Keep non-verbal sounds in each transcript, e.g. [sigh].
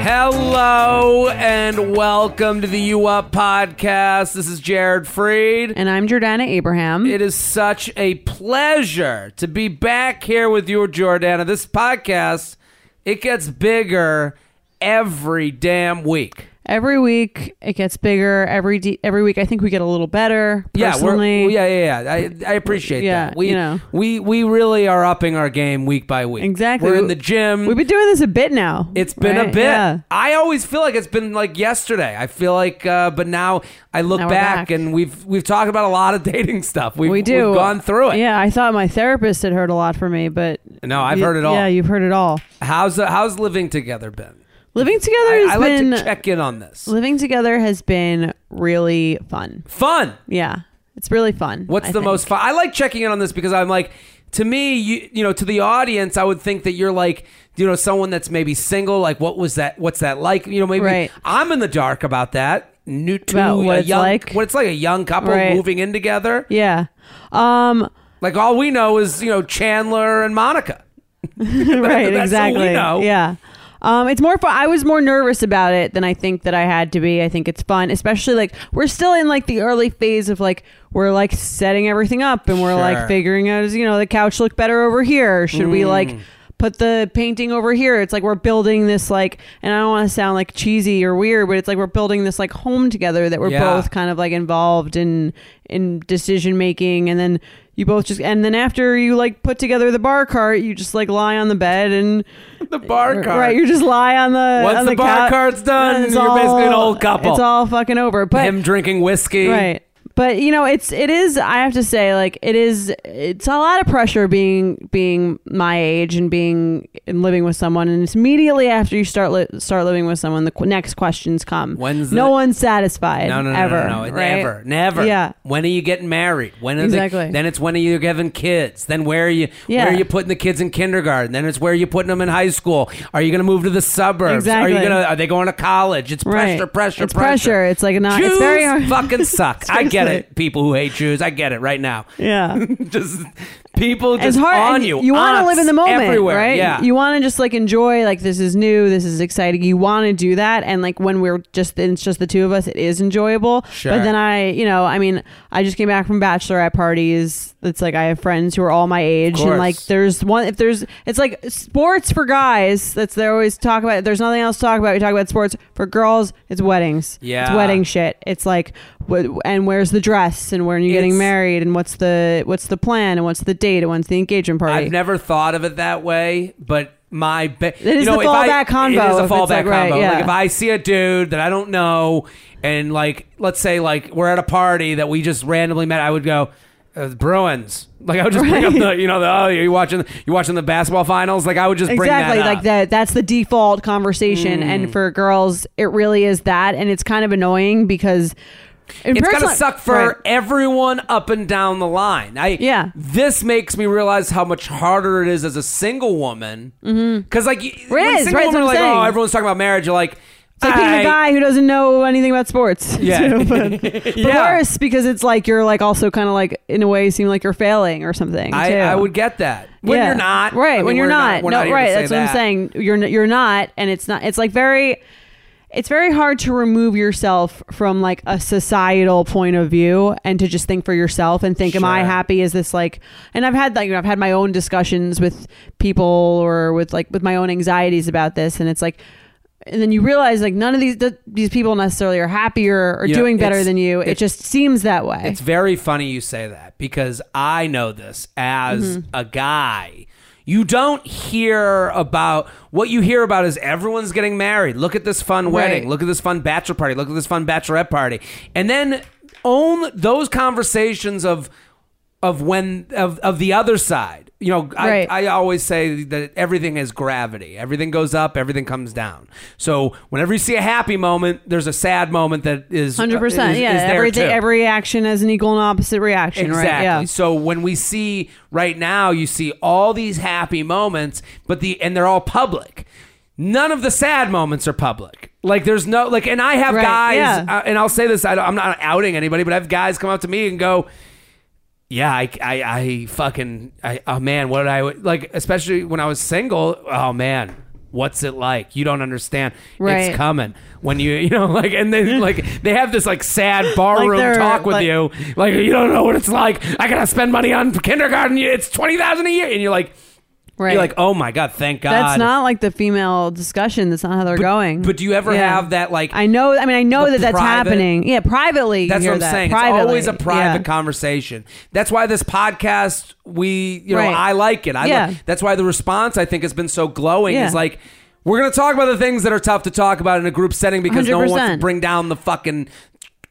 Hello and welcome to the U Up podcast. This is Jared Freed. And I'm Jordana Abraham. It is such a pleasure to be back here with you, Jordana. This podcast, it gets bigger every damn week. Every week it gets bigger. Every de- every week I think we get a little better. Yeah, we're, yeah, yeah, yeah. I, I appreciate Yeah, that. We, you know. we, we really are upping our game week by week. Exactly. We're in the gym. We've been doing this a bit now. It's been a bit. Yeah. I always feel like it's been like yesterday. I feel like, uh, but now I look Now back, back. and we've we've talked about a lot of [laughs] dating stuff. We've, we do. We've gone through it. Yeah, I thought my therapist had heard a lot from me, but No, I've you- heard it all. Yeah, you've heard it all. How's uh, how's living together been? Living together I, has I like been to check in on this. living together has been really fun. Fun. Yeah, it's really fun. What's I the think. most fun? I like checking in on this because I'm like, to me, you you know, to the audience, I would think that you're like, you know, someone that's maybe single. Like, what was that? What's that like? You know, maybe Right. I'm in the dark about that. New to About what a it's young, like? what it's like a young couple Right. moving in together. Yeah. Um. Like all we know is you know Chandler and Monica. [laughs] [laughs] right. That's all exactly. we know. Yeah. Um, it's more fun. I was more nervous about it than I think that I had to be. I think it's fun, especially like we're still in like the early phase of like we're like setting everything up and we're Sure. like figuring out, is you know, the couch look better over here? Should we like Mm. put the painting over here? It's like we're building this like, and I don't want to sound like cheesy or weird, but it's like we're building this like home together that we're Yeah. both kind of like involved in in decision making, and then you both just and then after you like put together the bar cart, you just like lie on the bed and [laughs] The bar cart. Right, you just lie on the Once on the bar couch, cart's done, you're basically an old couple. It's all fucking over. But him drinking whiskey. right. But you know, it's it is. I have to say, like it is. It's a lot of pressure being being my age and being and living with someone, and it's immediately after you start li- start living with someone, the qu- next questions come. When's no the- one's satisfied. No, no, no, ever, no, no, right? never, never. Yeah. When are you getting married? When are Exactly. They, then it's when are you having kids? Then where are you? Yeah. Where are you putting the kids in kindergarten? Then it's where are you putting them in high school? Are you going to move to the suburbs? exactly. Are you gonna? Are they going to college? It's Right. pressure, pressure, It's pressure. It's like not. Jews it's very hard. fucking suck. [laughs] I get Seriously. it. [laughs] People who hate Jews, I get it right now. Yeah. [laughs] just people just it's hard on you. You want to live in the moment, everywhere. right? Yeah. You want to just like enjoy like this is new, this is exciting. You want to do that, and like when we're just it's just the two of us, it is enjoyable. Sure. But then I, you know, I mean, I just came back from bachelorette parties. It's like I have friends who are all my age, and like there's one if there's it's like sports for guys. That's they always talk about. There's nothing else to talk about. We talk about sports for girls. It's weddings. Yeah. It's wedding shit. It's like, what, and where's the dress, and when are you getting It's- married, and what's the what's the plan, and what's the date, and when's the engagement party. I've never thought of it that way, but my be- It is you know, the if I- fallback convo, It is a it's fallback like, right, combo. yeah. Like if I see a dude that I don't know, and like let's say like we're at a party that we just randomly met, I would go. Uh, Bruins, like I would just bring up Right. the, you know, the oh, you watching, you watching the basketball finals, like I would just bring exactly that like up. that that's the default conversation Mm. and for girls it really is that and it's kind of annoying because It's gonna suck for Right. everyone up and down the line. I Yeah. This makes me realize how much harder it is as a single woman. Mm-hmm. Because like, you- when is, single right, women are like, I'm oh, everyone's talking about marriage. You're like, it's like being a guy who doesn't know anything about sports [laughs] Yeah. too, but, [laughs] but Yeah. worse because it's like you're like also kind of like in a way seem like you're failing or something I, too. I would get that when Yeah. you're not right I mean, when you're not, we're no right that's what i'm saying you're you're not and it's not it's like very it's very hard to remove yourself from like a societal point of view and to just think for yourself and think am i happy is this like and i've had like you know, i've had my own discussions with people or with like with my own anxieties about this and it's like and then you realize like none of these th- these people necessarily are happier or You know, doing better than you it just seems that way It's very funny you say that because I know this as Mm-hmm. a guy. You don't hear about what you hear about is everyone's getting married. Look at this fun wedding. Right. Look at this fun bachelor party. Look at this fun bachelorette party. And then own those conversations of of when of, of the other side. You know, I, Right. I always say that everything is gravity. Everything goes up, everything comes down. So whenever you see a happy moment, there's a sad moment that is Hundred percent, is- yeah. is there Everything, too. every action has an equal and opposite reaction, Exactly. right? Yeah. So when we see right now, you see all these happy moments, but the and they're all public. None of the sad moments are public. Like there's no like, and I have Right, guys, yeah. uh, and I'll say this: I don't, I'm not outing anybody, but I have guys come up to me and go, "Yeah, I, I, I fucking, I, oh man, what did I like?" Especially when I was single. Oh man. What's it like? You don't understand. Right. It's coming when you, [laughs] you know, like, and then like they have this like sad [laughs] barroom they're, talk with like- you, like you don't know what it's like. I gotta spend money on kindergarten. It's twenty thousand a year, and you're like, Right. you're like, oh my god, thank God. That's not like the female discussion. That's not how they're going. But do you ever Yeah. have that like? I know. I mean, I know The that that's private- happening. Yeah, privately. you that's hear what I'm that. saying. Privately. It's always a private Yeah. conversation. That's why this podcast, we, you know, Right. I like it. I Yeah. that's why the response I think has been so glowing. Yeah. Is like. We're gonna talk about the things that are tough to talk about in a group setting because no one wants to 100%. bring down the fucking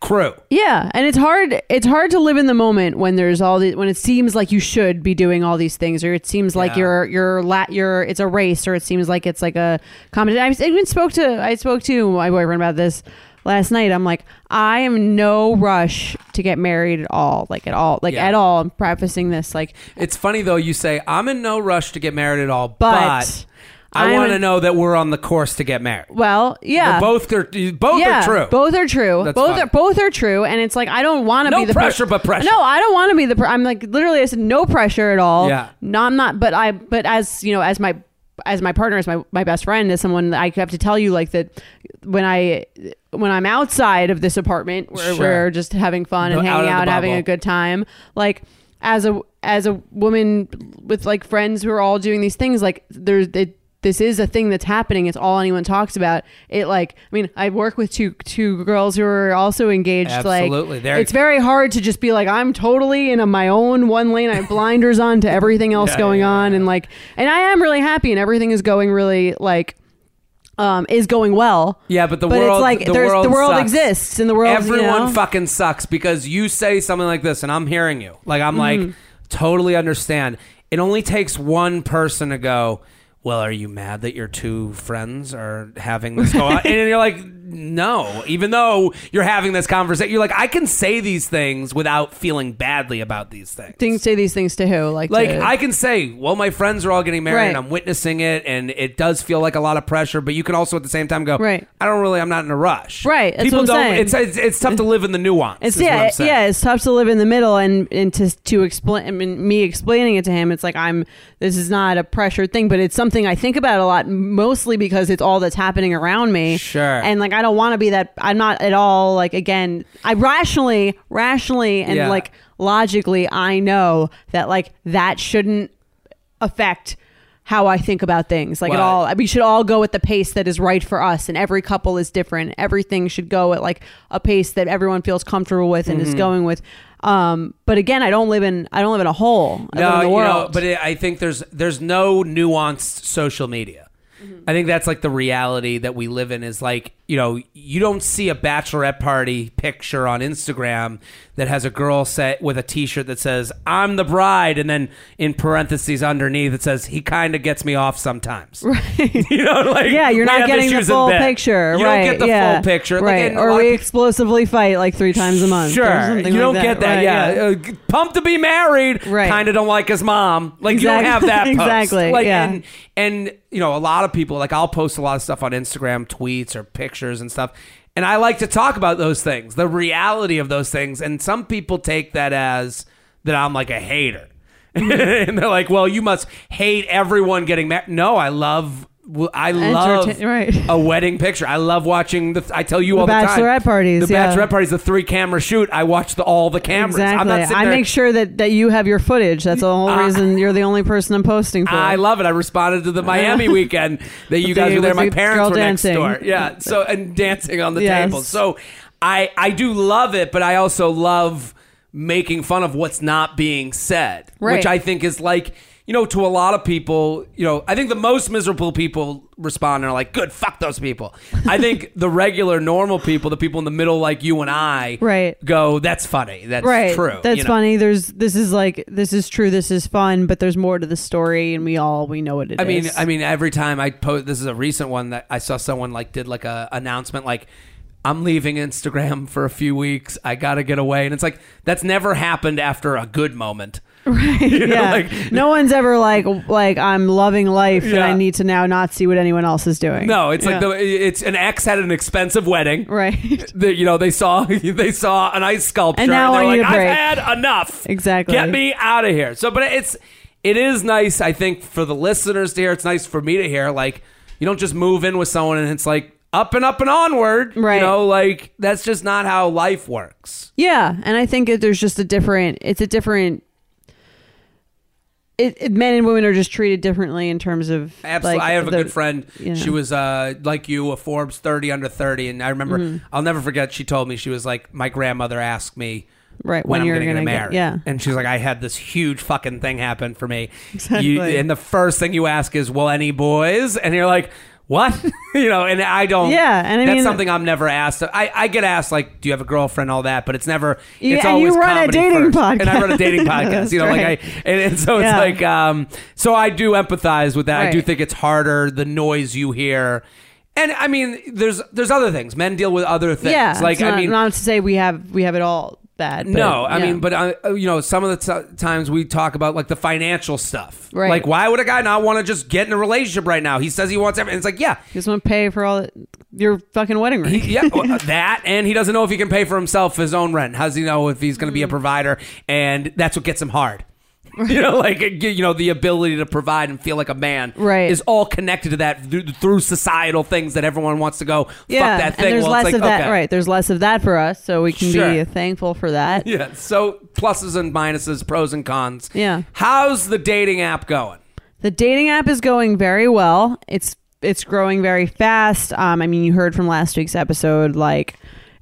crew. Yeah, and it's hard. It's hard to live in the moment when there's all the when it seems like you should be doing all these things, or it seems like Yeah. you're you're la- you're it's a race, or it seems like it's like a competition. I even spoke to I spoke to my boyfriend about this last night. I'm like, I am in no rush to get married at all, like at all, like Yeah. at all. I'm prefacing this like, It's funny though. You say I'm in no rush to get married at all, but, but I I'm want to know that we're on the course to get married. well, yeah, both are both yeah, are true. Both are true. That's both fine. are both are true, and it's like I don't want to No be the per- pressure, but pressure. No, I don't want to be the. Per- I'm like literally, I said no pressure at all. Yeah. No, I'm not. But I. But as you know, as my as my partner, as my my best friend, as someone that I have to tell you like that when I when I'm outside of this apartment where Sure. we're just having fun and Out of hanging the out, having bubble. a good time, like. As a as a woman with like friends who are all doing these things, like there's it, this is a thing that's happening. It's all anyone talks about. It like I mean, I work with two two girls who are also engaged. Absolutely. Like They're- it's very hard to just be like I'm totally in a, my own one lane. I have blinders on to everything else [laughs] Yeah, going yeah, on, and like, and I am really happy, and everything is going really like. Um, is going well. Yeah, but the but world- it's like the there's world the world exists, and the world Everyone you know? fucking sucks because you say something like this, and I'm hearing you. Like I'm Mm-hmm. like totally understand. It only takes one person to go. Well, are you mad that your two friends are having this go on? and you're like, no. Even though you're having this conversation, you're like, I can say these things without feeling badly about these things. things say these things to who like Like to- I can say, well, my friends are all getting married, Right. and I'm witnessing it, and it does feel like a lot of pressure. But you can also at the same time go, Right. I don't really, I'm not in a rush. Right, that's People what I'm don't. saying. It's, it's it's tough to live in the nuance. It's is what yeah, I'm saying. yeah. It's tough to live in the middle, and and to to explain. I mean, me explaining it to him, it's like I'm. This is not a pressured thing, but it's something I think about a lot, mostly because it's all that's happening around me. Sure. And like, I don't want to be that. I'm not at all like. Again, I rationally, rationally, and Yeah. like logically, I know that like that shouldn't affect how I think about things. Like at Well- all, we should all go at the pace that is right for us, and every couple is different. Everything should go at like a pace that everyone feels comfortable with and Mm-hmm. is going with. Um, but again, I don't live in I don't live in a hole. I live in the you world. know, but it, I think there's there's no nuanced social media. Mm-hmm. I think that's like the reality that we live in is like, you know, you don't see a bachelorette party picture on Instagram that has a girl set with a t-shirt that says I'm the bride and then in parentheses underneath it says he kind of gets me off sometimes. Right. [laughs] you know, like yeah, you're not getting the full picture. You right? don't get the yeah. full picture. Like, right? a or we explosively fight like three times a month. Sure, you don't get that. Right, yeah, Uh, pumped to be married. Right. Kind of don't like his mom. Like you don't have that. [laughs] Exactly, Like yeah. and and you know a lot of people like I'll post a lot of stuff on Instagram, tweets or pictures and stuff. And I like to talk about those things, the reality of those things. And some people take that as that I'm like a hater. [laughs] Mm-hmm. and they're like, well, you must hate everyone getting married. No, I love well, I love Entertain- right. a wedding picture. I love watching the. I tell you all the time. bachelorette parties, The yeah. bachelorette parties, the three camera shoot. I watch the, all the cameras. Exactly. I'm not sitting I there- make sure that, that you have your footage. That's the whole Uh, reason you're the only person I'm posting for. I love it. I responded to the Miami [laughs] weekend that you guys the- were there. with My the parents girl were dancing. next door. Yeah. So and dancing on the Yes. table. So I I do love it, but I also love making fun of what's not being said, Right. which I think is like. You know, to a lot of people, you know, I think the most miserable people respond and are like, "Good, fuck those people." I think the regular, normal people, the people in the middle, like you and I, Right. go, "That's funny. That's right. true." That's you know? funny. There's this is like this is true. This is fun, but there's more to the story, and we all we know what it is. I mean, I mean, every time I post, this is a recent one that I saw someone like did like a announcement like, "I'm leaving Instagram for a few weeks. I got to get away," and it's like that's never happened after a good moment. [laughs] right? know, yeah. like- no one's ever like like I'm loving life, and I need to now not see what anyone else is doing. No, it's like the it's an ex had an expensive wedding. right. [laughs] The, you know, they saw [laughs] they saw an ice sculpture, And now they're I like I've had enough. Exactly. Get me out of here." So, but it's it is nice. I think for the listeners to hear, it's nice for me to hear. Like, you don't just move in with someone and it's like up and up and onward. Right. You know, like that's just not how life works. Yeah, and I think that there's just a different. It's a different. It, it, men and women are just treated differently in terms of. Absolutely. like, I have a the- good friend. you She was uh, like you, a Forbes 30 under 30. And I remember, Mm-hmm. I'll never forget, she told me, she was like, my grandmother asked me Right, when, when I'm you're going to get- married. yeah. And she's like, I had this huge fucking thing happen for me. Exactly. You, and the first thing you ask is, well, any boys? And you're like, what? [laughs] you know, and I don't. Yeah, and I that's mean- something I'm never asked. I, I get asked like, do you have a girlfriend, all that, but it's never. You- it's and you always run a dating first. and I run a dating [laughs] podcast. You know, right. like I, and, and so it's Yeah. like, um, so I do empathize with that. I do think it's harder the noise you hear. And I mean, there's there's other things. Men deal with other things. Yeah, like it's I not, mean, not to say we have we have it all bad. but, no, I yeah. mean, but uh, you know, some of the t- times we talk about like the financial stuff. Right. Like, why would a guy not want to just get in a relationship right now? He says he wants everything. It's like, yeah, you just want to pay for all the, your fucking wedding ring. he, yeah, well, that, and he doesn't know if he can pay for himself his own rent. How does he know if he's going to be a Mm. provider? And that's what gets him hard. [laughs] You know, like you know, the ability to provide and feel like a man, Right. is all connected to that through, through societal things that everyone wants to go. yeah, fuck that thing. and there's well, less it's like, of that. okay. Right, there's less of that for us, so we can Sure. be thankful for that. Yeah. So pluses and minuses, pros and cons. Yeah. How's the dating app going? The dating app is going very well. It's it's growing very fast. Um, I mean, you heard from last week's episode, like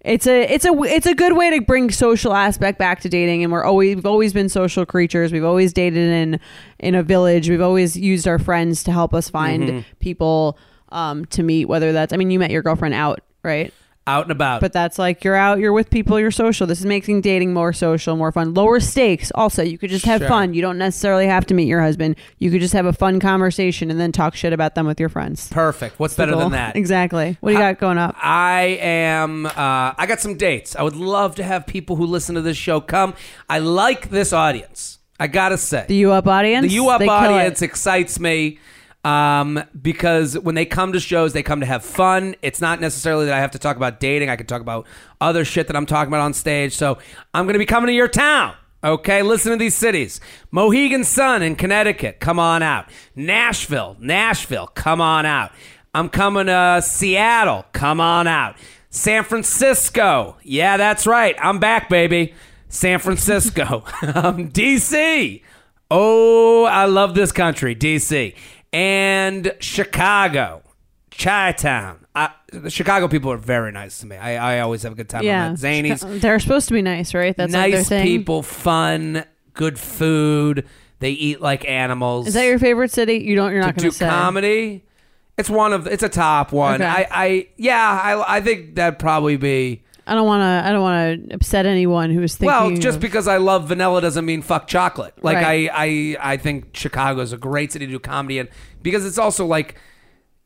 it's a it's a it's a good way to bring social aspect back to dating. And we're always we've always been social creatures. We've always dated in in a village. We've always used our friends to help us find Mm-hmm. people um, to meet. Whether that's I mean, you met your girlfriend out, right? Out and about. But that's like you're out, you're with people, you're social. This is making dating more social, more fun. Lower stakes. Also, you could just have Sure. fun. You don't necessarily have to meet your husband. You could just have a fun conversation and then talk shit about them with your friends. Perfect. What's better Cool. than that? [laughs] Exactly. What do you got going up? I am. Uh, I got some dates. I would love to have people who listen to this show come. I like this audience. I gotta say, The U Up audience. the U Up They kill audience excites me um, because when they come to shows, they come to have fun. It's not necessarily that I have to talk about dating. I can talk about other shit that I'm talking about on stage. So I'm going to be coming to your town. Okay, listen to these cities. Mohegan Sun in Connecticut, come on out. Nashville, Nashville, come on out. I'm coming to Seattle, come on out. San Francisco, yeah, that's right. I'm back, baby. San Francisco, [laughs] um, DC. Oh, I love this country, DC. And Chicago, Chi-Town. I, the Chicago people are very nice to me. I, I always have a good time. Yeah. Zanies, [laughs] They're supposed to be nice, right? That's like nice thing. people, fun, good food. They eat like animals. Is that your favorite city? You don't. You're not to going do to say. comedy? It's one of it's a top one. Okay. I, I yeah, I, I think that'd probably be I don't want to. I don't want to upset anyone who's thinking. well, just of- because I love vanilla doesn't mean fuck chocolate. Like Right. I, I I think Chicago's a great city to do comedy in because it's also like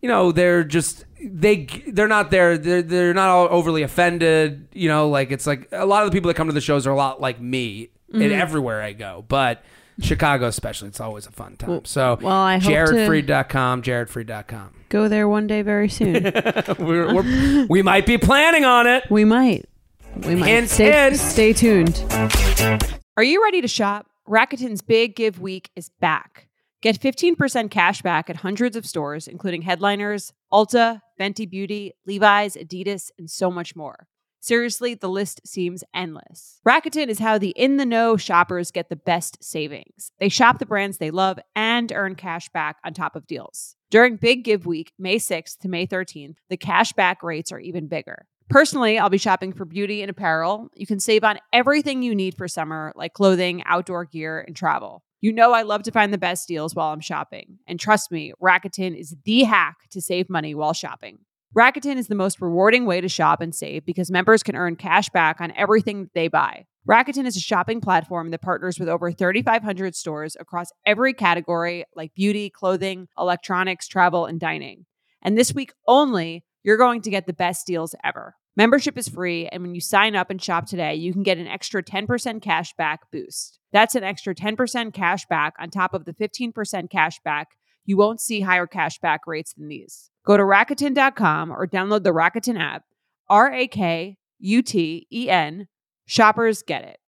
you know they're just they they're not there they're they're not all overly offended you know like it's like a lot of the people that come to the shows are a lot like me Mm-hmm. and everywhere I go but Chicago especially it's always a fun time so well, I jaredfreed.com jaredfreed.com go there one day very soon. [laughs] we're, we're, we might be planning on it we might. We might. Hint, stay, hint. stay tuned. Are you ready to shop? Rakuten's Big Give Week is back. Get 15% cash back at hundreds of stores, including Headliners, Ulta, Fenty Beauty, Levi's, Adidas, and so much more. Seriously, the list seems endless. Rakuten is how the in the know shoppers get the best savings. They shop the brands they love and earn cash back on top of deals. During Big Give Week, May 6th to May 13th, the cash back rates are even bigger. Personally, I'll be shopping for beauty and apparel. You can save on everything you need for summer, like clothing, outdoor gear, and travel. You know I love to find the best deals while I'm shopping. And trust me, Rakuten is the hack to save money while shopping. Rakuten is the most rewarding way to shop and save because members can earn cash back on everything they buy. Rakuten is a shopping platform that partners with over 3,500 stores across every category like beauty, clothing, electronics, travel, and dining. And this week only, you're going to get the best deals ever. Membership is free, and when you sign up and shop today, you can get an extra 10% cash back boost. That's an extra 10% cash back on top of the 15% cash back. You won't see higher cash back rates than these. Go to Rakuten.com or download the Rakuten app. R A K U T E N. Shoppers get it.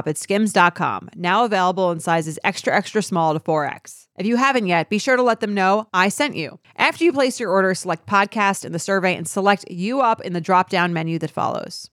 at skims.com, now available in sizes extra, extra small to 4X. If you haven't yet, be sure to let them know I sent you. After you place your order, select podcast in the survey and select U Up in the drop down menu that follows.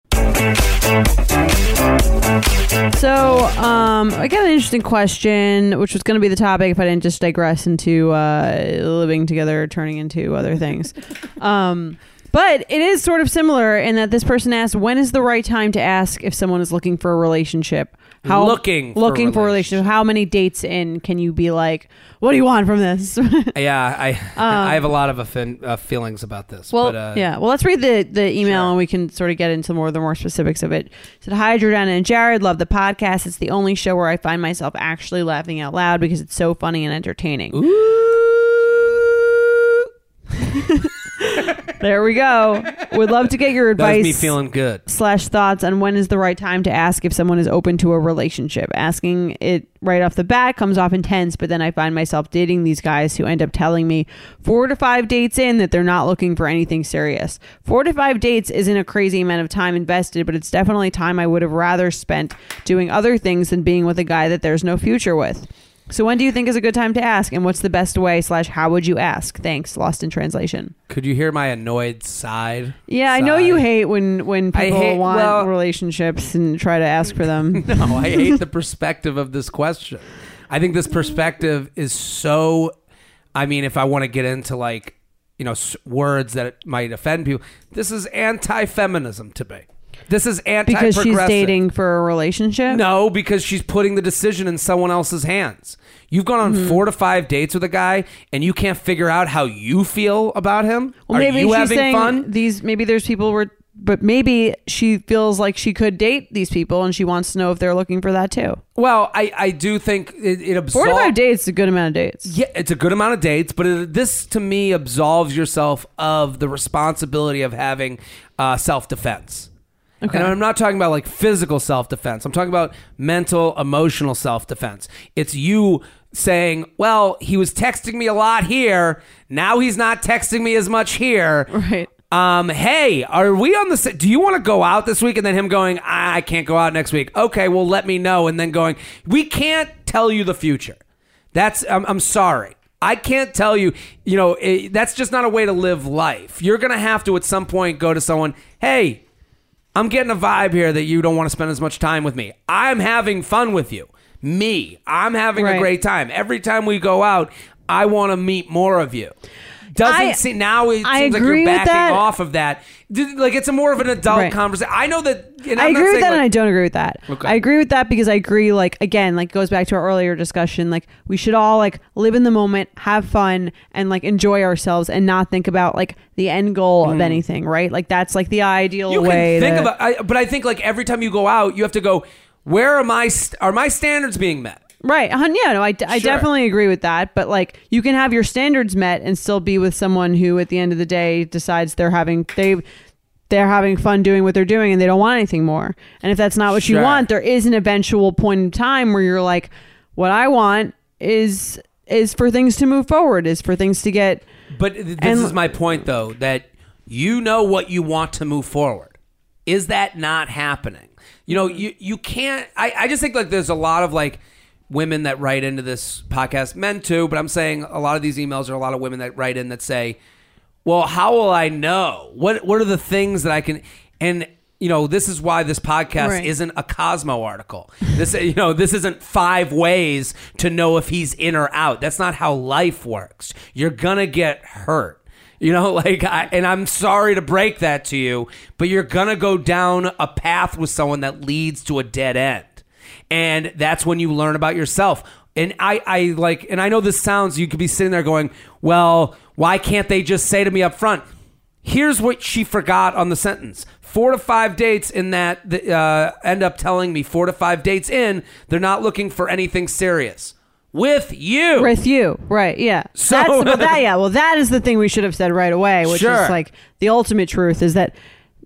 So, um, I got an interesting question, which was going to be the topic if I didn't just digress into uh, living together, turning into other things. [laughs] Um, but it is sort of similar in that this person asked, "When is the right time to ask if someone is looking for a relationship?" How Looking for a looking for a relationship. How many dates in can you be like, "What do you want from this?" [laughs] Yeah, I I have a lot of offend, uh, feelings about this. Well, but, uh, yeah. Well, let's read the, the email and we can sort of get into more of the more specifics of it. It said, Hi, Jordana and Jared. Love the podcast. It's the only show where I find myself actually laughing out loud because it's so funny and entertaining. [laughs] [laughs] There we go. Would love to get your advice me feeling good. slash thoughts on when is the right time to ask if someone is open to a relationship. Asking it right off the bat comes off intense, but then I find myself dating these guys who end up telling me four to five dates in that they're not looking for anything serious. Four to five dates isn't a crazy amount of time invested, but it's definitely time I would have rather spent doing other things than being with a guy that there's no future with. So when do you think is a good time to ask, and what's the best way slash how would you ask? Thanks. Lost in translation. Could you hear my annoyed side? Yeah, I know you hate when when I people hate- want well- relationships and try to ask for them. [laughs] No, I hate [laughs] the perspective of this question. I think this perspective is so. I mean, if I want to get into like, you know, s- words that might offend people, this is anti-feminism to me. This is anti-progressive. she's dating for a relationship. No, because she's putting the decision in someone else's hands. You've gone on Mm-hmm. four to five dates with a guy, and you can't figure out how you feel about him. Well, Are maybe you having fun? these. Maybe there's people where, but maybe she feels like she could date these people, and she wants to know if they're looking for that too. Well, I, I do think it, it absolves. Four to five dates is a good amount of dates. Yeah, it's a good amount of dates, but it, this to me absolves yourself of the responsibility of having uh, self defense. Okay. And I'm not talking about like physical self defense. I'm talking about mental, emotional self defense. It's you saying, well, he was texting me a lot here. Now he's not texting me as much here. Right. Um, hey, are we on the? sa- Do you want to go out this week? And then him going, I can't go out next week. Okay, well, let me know. And then going, we can't tell you the future. That's. I'm, I'm sorry. I can't tell you. You know, it, that's just not a way to live life. You're gonna have to at some point go to someone. Hey, I'm getting a vibe here that you don't want to spend as much time with me. I'm having fun with you. Me, I'm having a great time. Every time we go out, I want to meet more of you. Doesn't I- seem now it I seems like agree you're with backing that. off of that. Like it's a more of an adult Right. conversation. I know that. And I I'm not agree with saying, that, like- and I don't agree with that. Okay. I agree with that because I agree, like again, like goes back to our earlier discussion. Like we should all like live in the moment, have fun, and like enjoy ourselves, and not think about like the end goal of anything. Right? Like that's like the ideal Mm. you way. can think to- about I, but i think like every time you go out you have to go where are my st- are my standards being met Right. Yeah, no, I, I Sure. definitely agree with that. But like, you can have your standards met and still be with someone who, at the end of the day, decides they're having they they're having fun doing what they're doing and they don't want anything more. And if that's not what you want, there is an eventual point in time where you're like, what I want is is for things to move forward, is for things to get but this And- is my point though that you know what you want to move forward is that not happening you know you you can't i, I just think like there's a lot of like women that write into this podcast men too but i'm saying a lot of these emails are a lot of women that write in that say well how will i know? What what are the things that i can and you know this is why this podcast Right. isn't a cosmo article. This [laughs] you know this isn't five ways to know if he's in or out. That's not how life works. You're gonna get hurt. You know [laughs] like I, and i'm sorry to break that to you but you're gonna go down a path with someone that leads to a dead end and that's when you learn about yourself and I, I like and i know this sounds you could be sitting there going well why can't they just say to me up front here's what she forgot on the sentence four to five dates in that uh, end up telling me four to five dates in they're not looking for anything serious with you with you. Right. Yeah. So- That's well, that. [laughs] Yeah. Well, that is the thing we should have said right away, which Sure. is like the ultimate truth is that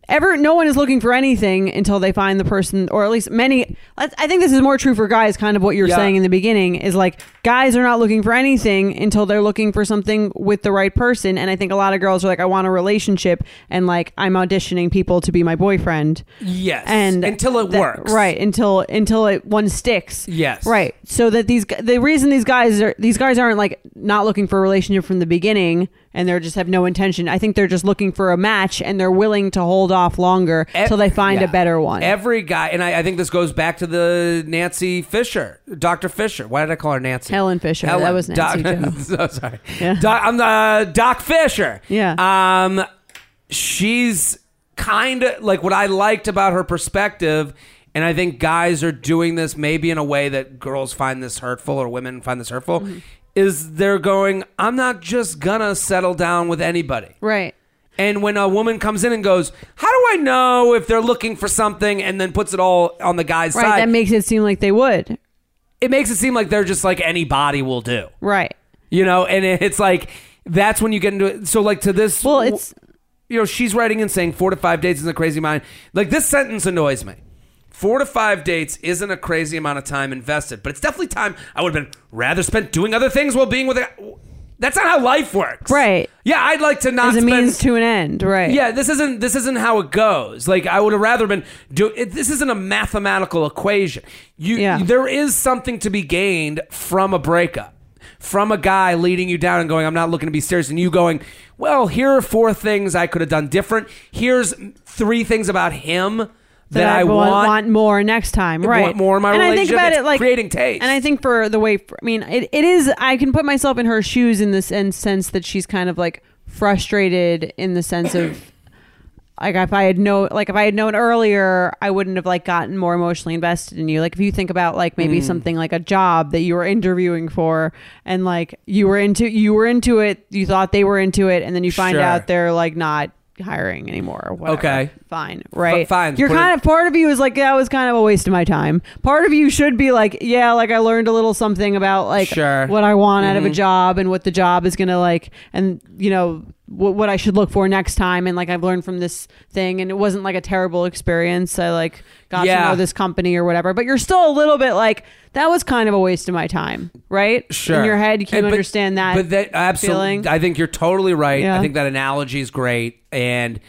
ever no one is looking for anything until they find the person, or at least many. I think this is more true for guys. Kind of what you're Yeah. saying in the beginning is like guys are not looking for anything until they're looking for something with the right person. And I think a lot of girls are like, I want a relationship, and like I'm auditioning people to be my boyfriend. yes And until it that- works right? Until until it one sticks. Yes. right. So that these the reason these guys are these guys aren't like not looking for a relationship from the beginning, and they're just have no intention. I think they're just looking for a match, and they're willing to hold off longer till they find yeah. a better one. Every guy, and I, I think this goes back to the Nancy Fisher, Dr. Fisher. Why did I call her Nancy? Helen Fisher. That was Nancy, Doc, [laughs] so sorry. Yeah. Doc, I'm uh, Doc Fisher. Yeah. Um, she's kind of like what I liked about her perspective. And I think guys are doing this maybe in a way that girls find this hurtful or women find this hurtful. Mm-hmm. Is they're going, I'm not just gonna settle down with anybody. right. And when a woman comes in and goes, How do I know if they're looking for something and then puts it all on the guy's Right. side? That makes it seem like they would. it makes it seem like they're just like anybody will do. Right. You know, and it- it's like that's when you get into it. So like to this Well, it's you know, she's writing and saying four to five dates is a crazy mind. Like this sentence annoys me. Four to five dates isn't a crazy amount of time invested, but it's definitely time I would have been rather spent doing other things while being with a that's not how life works. Right. Yeah, I'd like to not as a spend means to an end. Right. yeah, this isn't this isn't how it goes. Like I would have rather been do it, this isn't a mathematical equation. You Yeah. there is something to be gained from a breakup. From a guy leading you down and going, I'm not looking to be serious, and you going, Well, here are four things I could have done different. Here's three things about him that, I wa- want. more next time, right? want more in my and I think relationship. about it like creating taste. And I think for the way, I mean, it, it is. I can put myself in her shoes in this in sense that she's kind of like frustrated in the sense of. [coughs] Like if I had know, like if I had known earlier, I wouldn't have like gotten more emotionally invested in you. Like if you think about like maybe Mm. something like a job that you were interviewing for, and like you were into you were into it, you thought they were into it, and then you find Sure. out they're like not hiring anymore. Or whatever. Okay. fine, right? fine. You're Put kind it- of part of you is like that was kind of a waste of my time. Part of you should be like, yeah, like I learned a little something about like Sure. what I want out of a Mhm. job and what the job is gonna like, and you know what, what I should look for next time. And like I've learned from this thing, and it wasn't like a terrible experience. I like got Yeah. to know this company or whatever. But you're still a little bit like that was kind of a waste of my time, right? Sure. In your head, you can And- but- understand that. But that absolutely, feeling. I think you're totally right. Yeah. I think that analogy is great, and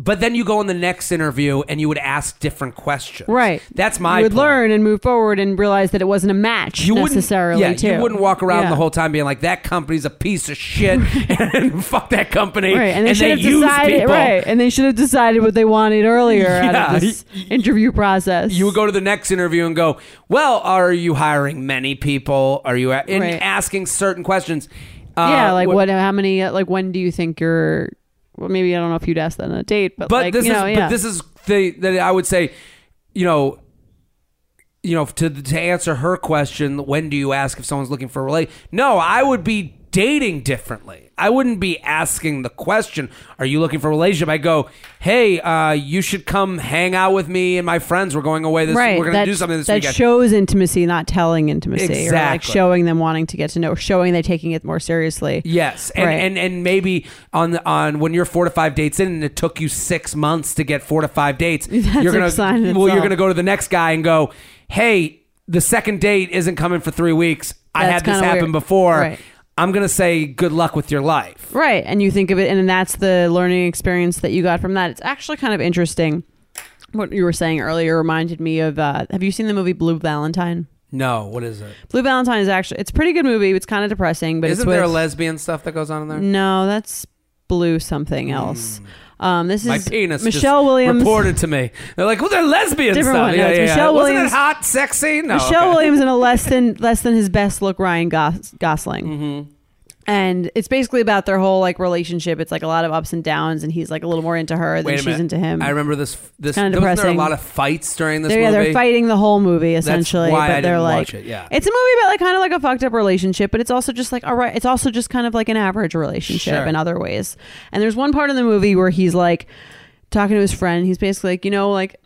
but then you go in the next interview and you would ask different questions. Right. That's my You would point. learn and move forward and realize that it wasn't a match You wouldn't necessarily. Yeah, too. you wouldn't walk around Yeah. the whole time being like that company's a piece of shit [laughs] and fuck that company Right, and they should have use decided. people. Right, and they should have decided what they wanted earlier out of this interview process. You would go to the next interview and go, "Well, are you hiring many people? Are you?" A-? And Right. asking certain questions. Uh, yeah, like wh- what? How many? Like when do you think you're? Well, maybe I don't know if you'd ask that on a date, but, But like this you is yeah. but this is the that I would say, you know, you know, to to answer her question, when do you ask if someone's looking for a relate? No, I would be dating differently. I wouldn't be asking the question, "Are you looking for a relationship?" I go, "Hey, uh, you should come hang out with me and my friends. We're going away this. right. We're going to do something this that weekend." shows intimacy, not telling intimacy, or like Exactly. showing them wanting to get to know, showing they're taking it more seriously. Yes, and, Right. and and maybe on the, on when you're four to five dates in, and it took you six months to get four to five dates, [laughs] That's you're gonna a sign in well, you're gonna go to the next guy and go, "Hey, the second date isn't coming for three weeks. I had this happen weird. before. Right. I'm gonna say good luck with your life." Right. And you think of it, and that's the learning experience that you got from that. It's actually kind of interesting. What you were saying earlier reminded me of uh, have you seen the movie Blue Valentine? No, what is it? Blue Valentine is actually it's a pretty good movie. It's kind of depressing, but Isn't it's there a lesbian stuff that goes on in there? No, that's blue something else. Um, this Hmm. My is penis Michelle Williams. reported to me. They're like, "Well, they're lesbians. Different stuff." one. Yeah, it's yeah, Michelle yeah. Wasn't Williams- it hot, sexy? No, Michelle okay. Williams in a less than less than his best look Ryan Gos- Gosling. Mm-hmm. And it's basically about their whole like relationship. It's like a lot of ups and downs, and he's like a little more into her than Wait a she's minute. into him. I remember this. This kinda wasn't there a lot of fights during this they're, yeah, movie. they're fighting the whole movie essentially, why but I they're didn't like, watch it, yeah. it's a movie about like kind of like a fucked up relationship, but it's also just like all right, it's also just kind of like an average relationship Sure. in other ways. And there's one part in the movie where he's like talking to his friend. He's basically like, you know, like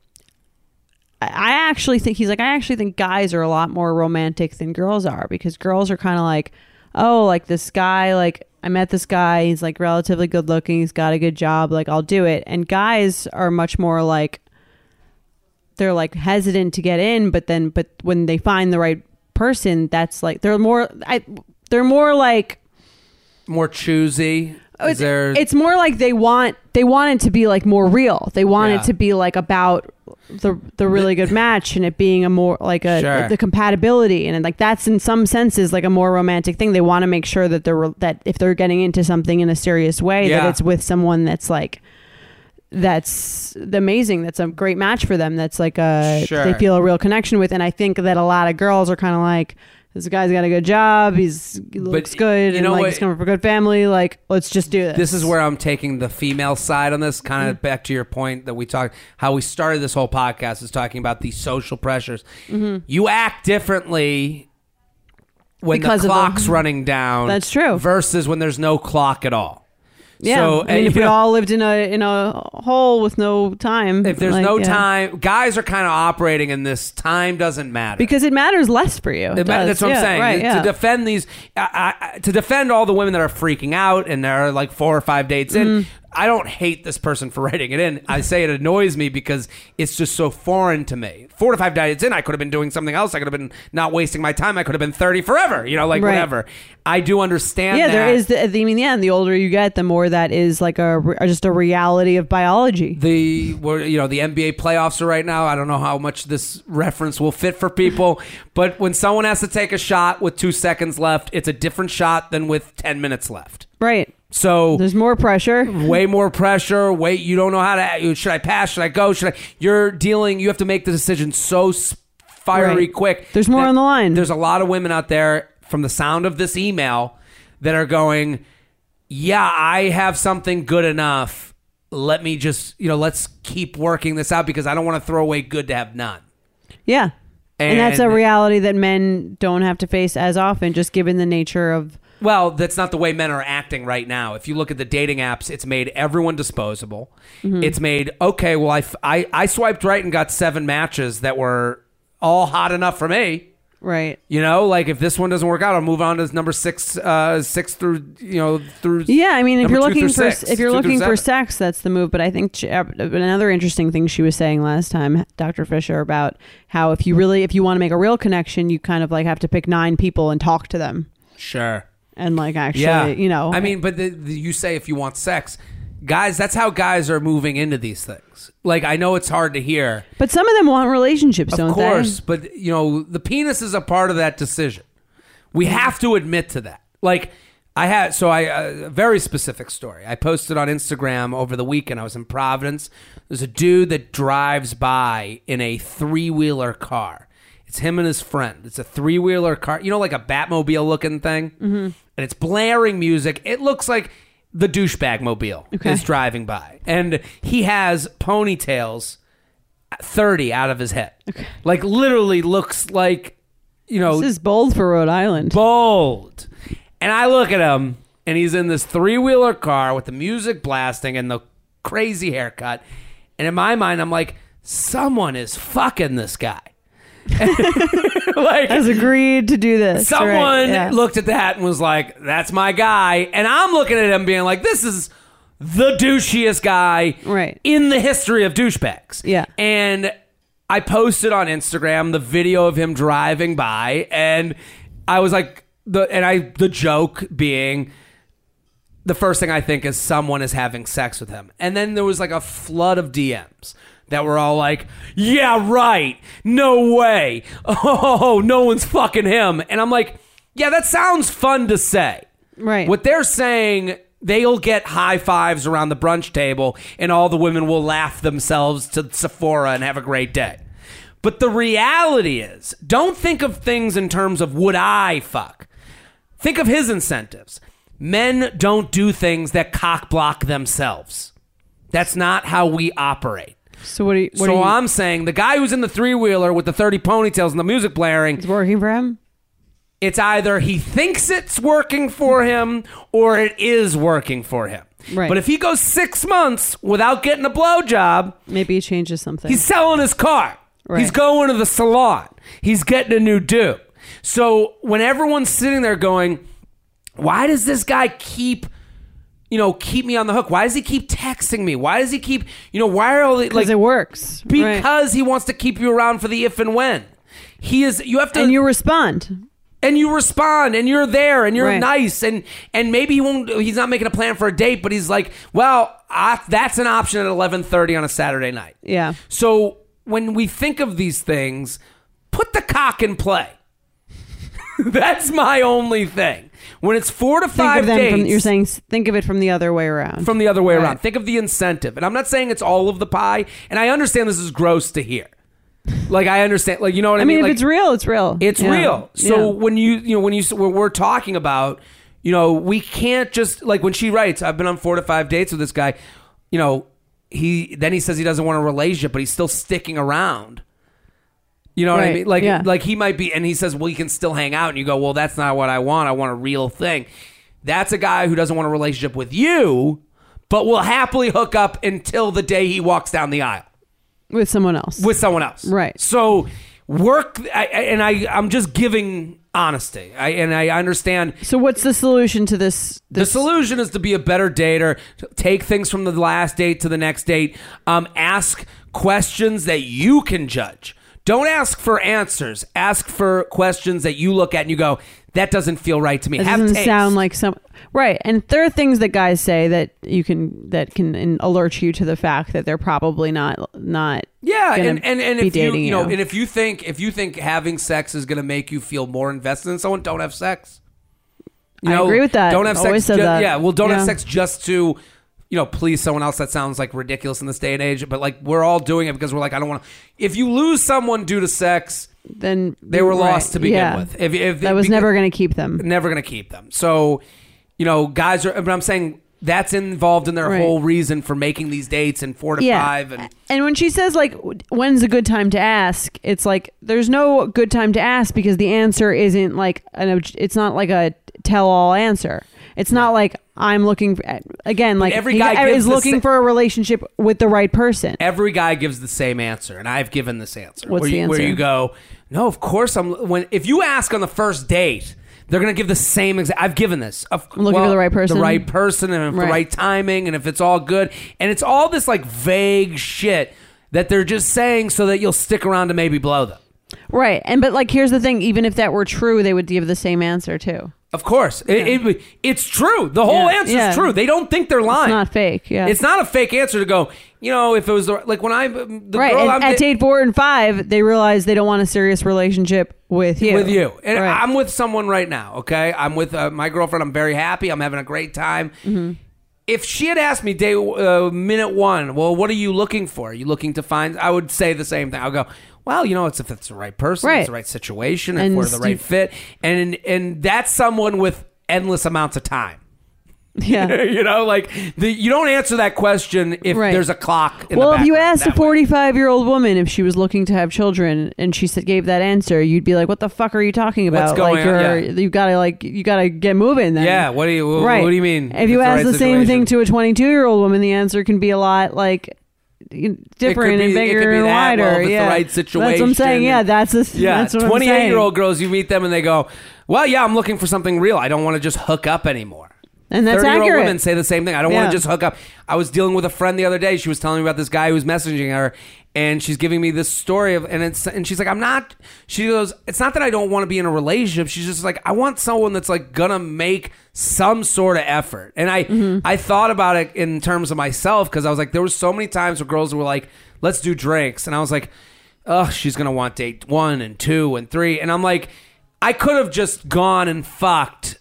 I actually think he's like, I actually think guys are a lot more romantic than girls are because girls are kind of like, oh, like this guy, like I met this guy, he's like relatively good looking, he's got a good job, like I'll do it. And guys are much more like, they're like hesitant to get in, but then, but when they find the right person, that's like, they're more, I, they're more like, more choosy. Oh, Is it's, there? it's more like they want they want it to be like more real. They want Yeah. it to be like about the the really good match and it being a more like a Sure. the compatibility and like that's in some senses like a more romantic thing. They want to make sure that they're that if they're getting into something in a serious way Yeah. that it's with someone that's like that's amazing. That's a great match for them. That's like a Sure. they feel a real connection with. And I think that a lot of girls are kind of like, this guy's got a good job. He's he looks good, you and know like what? he's coming from a good family. Like, let's just do this. this is where I'm taking the female side on this. Kind Mm-hmm. of back to your point that we talked, how we started this whole podcast is talking about these social pressures. Mm-hmm. You act differently when Because the of the- clock's running down. That's true. Versus when there's no clock at all. Yeah, So, I eh, mean, if we know, all lived in a in a hole with no time, if there's like, no yeah. time, guys are kind of operating in this. Time doesn't matter. because it matters less for you. It ma- does. That's what I'm saying. Right, to yeah. defend these, I, I, to defend all the women that are freaking out and they're like four or five dates in. Mm-hmm. I don't hate this person for [laughs] writing it in. I say it annoys me because it's just so foreign to me. Four to five diets in, I could have been doing something else. I could have been not wasting my time. I could have been 30 forever, you know, like Right. whatever. I do understand yeah, that. there is. The, I mean, yeah, and the older you get, the more that is like a re- uh, just a reality of biology. the you know the NBA playoffs are right now. I don't know how much this reference will fit for people, [laughs] but when someone has to take a shot with two seconds left, it's a different shot than with ten minutes left. Right. So There's more pressure. [laughs] way more pressure. Wait, you don't know how to. Should I pass? Should I go? Should I? You're dealing. You have to make the decision so fiery Right. quick. There's more on the line. There's a lot of women out there from the sound of this email that are going, "Yeah, I have something good enough. Let me just, you know, let's keep working this out because I don't want to throw away good to have none." Yeah. And, that's a reality that men don't have to face as often, just given the nature of. Well, that's not the way men are acting right now. If you look at the dating apps, it's made everyone disposable. Mm-hmm. It's made okay. Well, I, f- I I swiped right and got seven matches that were all hot enough for me. Right. You know, like if this one doesn't work out, I'll move on to number six, uh, six through you know through. Yeah, I mean, if you're looking for six, if you're looking for sex, that's the move. But I think she, uh, another interesting thing she was saying last time, Dr. Fisher, about how if you really if you want to make a real connection, you kind of like have to pick nine people and talk to them sure. And like actually, Yeah, you know, I mean, but the, the, you say if you want sex, guys, that's how guys are moving into these things. Like I know it's hard to hear, But some of them want relationships, don't of they? course, but you know the penis is a part of that decision. We have to admit to that. Like I had, so I uh, a very specific story. I posted on Instagram over the weekend. I was in Providence. There's a dude that drives by in a three wheeler car. It's him and his friend. It's a three wheeler car, you know, like a Batmobile looking thing, mm-hmm. and it's blaring music. It looks like the douchebag mobile Okay. is driving by, and he has ponytails 30 out of his head. Like literally looks like you know This is bold for Rhode Island. bold. And I look at him and he's in this three-wheeler car with the music blasting and the crazy haircut. And in my mind I'm like someone is fucking this guy. [laughs] like Has agreed to do this. someone Right, yeah. looked at that and was like, "That's my guy," and I'm looking at him being like, "This is the douchiest guy Right. in the history of douchebags." Yeah. and I posted on Instagram the video of him driving by, and I was like, the and I the joke being. The first thing I think is someone is having sex with him. And then there was like a flood of DMs that were all like, yeah, right. No way. [laughs] Oh, no one's fucking him. And I'm like, yeah, that sounds fun to say. Right. What they're saying, they'll get high fives around the brunch table and all the women will laugh themselves to Sephora and have a great day. But the reality is, don't think of things in terms of would I fuck. Think of his incentives. Men don't do things that cock block themselves. That's not how we operate. So what do you? What so do you, I'm saying the guy who's in the three wheeler with the 30 ponytails and the music blaring, It's working for him. it's either he thinks it's working for him or it is working for him. Right. But if he goes six months without getting a blowjob, Maybe he changes something. he's selling his car. Right. He's going to the salon. He's getting a new do. So when everyone's sitting there going, why does this guy keep, you know, keep me on the hook? Why does he keep texting me? Why does he keep, you know, why are all the, because like it works. right. because he wants to keep you around for the if and when. He is. You have to and you respond. and you respond and you're there and you're Right. nice and and maybe he won't he's not making a plan for a date but he's like well I, that's an option at 11:30 on a Saturday night. Yeah. So when we think of these things put the cock in play. [laughs] that's my only thing. When it's 4 to Think 5 of them days from. You're saying think of it from the other way around. from the other way Right. around. Think of the incentive. And I'm not saying it's all of the pie and I understand this is gross to hear. Like I understand like you know what I, mean? I mean, if like, it's real, it's real. it's Yeah. real. So Yeah. when you you know when you when we're talking about you know we can't just like when she writes I've been on four to five dates with this guy, you know he then he says he doesn't want a relationship but he's still sticking around. You know what I Right, mean? Like yeah. like he might be and he says well he can still hang out and you go well that's not what I want. I want a real thing. That's a guy who doesn't want a relationship with you but will happily hook up until the day he walks down the aisle with someone else. with someone else. Right. So work, I, I- and I, I'm just giving honesty. I, and I understand so what's the solution to this? the this solution is to be a better dater, take things from the last date to the next date, um, ask questions that you can judge. Don't ask for answers. Ask for questions that you look at and you go, that doesn't feel right to me. It doesn't sound like some right. And there are things that guys say that you can that can alert you to the fact that they're probably not not. Yeah, and, and, and if you, you know, you. and if you think if you think having sex is going to make you feel more invested in someone, don't have sex. You I agree with that. Don't have Always sex. said ju- that. Yeah, well, don't have sex just to, you know, please someone else. That sounds like ridiculous in this day and age. But like, we're all doing it because we're like, I don't want to. If you lose someone due to sex, Then they were right, lost to begin yeah. with. If, if that was never going to keep them. never going to keep them. So, you know, guys are. But I'm saying that's involved in their Right. whole reason for making these dates and four to five and. and when she says like when's a good time to ask it's like there's no good time to ask because the answer isn't like an it's not like a tell all answer it's not like i'm looking for, again like every guy is looking sa- for a relationship with the right person every guy gives the same answer, and I've given this answer. What's where the you, Where you go, no, of course I'm. When if you ask on the first date, they're gonna give the same exact. I've given this. Of, I'm looking for the right person. the right person, and if the Right. right timing, and if it's all good, and it's all this like vague shit that they're just saying so that you'll stick around to maybe blow them. right and but like here's the thing even if that were true they would give the same answer too Of course, it, it, it's true. The whole Yeah, answer's yeah. true. They don't think they're lying. It's not fake. Yeah. It's not a fake answer to go. You know, if it was the, like when I the right. girl And I'm at da- date four and five, they realize they don't want a serious relationship with you. with you, and Right. I'm with someone right now. Okay, I'm with uh, my girlfriend. I'm very happy. I'm having a great time. Mm-hmm. If she had asked me day uh, minute one, well, what are you looking for? Are you looking to find? I would say the same thing. I'll go. Well, you know, it's if it's the right person, Right. it's the right situation, if And we're the right fit, and and that's someone with endless amounts of time. [laughs] yeah. [laughs] you know, like the, you don't answer that question if Right. there's a clock. In well, if you asked a that way. 45 year old woman if she was looking to have children and she said, gave that answer, you'd be like, "What the fuck are you talking about? What's going like, on? you're Yeah. you gotta like you gotta get moving." Then, yeah, what do you right? what do you mean? If you ask right the same thing to a 22 year old woman, the answer can be a lot like different be- and bigger and wider. well, if it's the yeah, right That's what I'm saying. Yeah, that's a, Yeah, That's what I'm 28 saying. year old girls, you meet them and they go, "Well, yeah, I'm looking for something real. I don't want to just hook up anymore." And that's 30 year old women say the same thing. I don't want Yeah. to just hook up. I was dealing with a friend the other day. She was telling me about this guy who was messaging her, and she's giving me this story of, and it's, and she's like, I'm not. She goes, it's not that I don't want to be in a relationship. She's just like, I want someone that's like gonna make some sort of effort. And I, Mm-hmm. I thought about it in terms of myself because I was like, there was so many times where girls were like, let's do drinks, and I was like, oh, she's gonna want date one and two and three, and I'm like, I could have just gone and fucked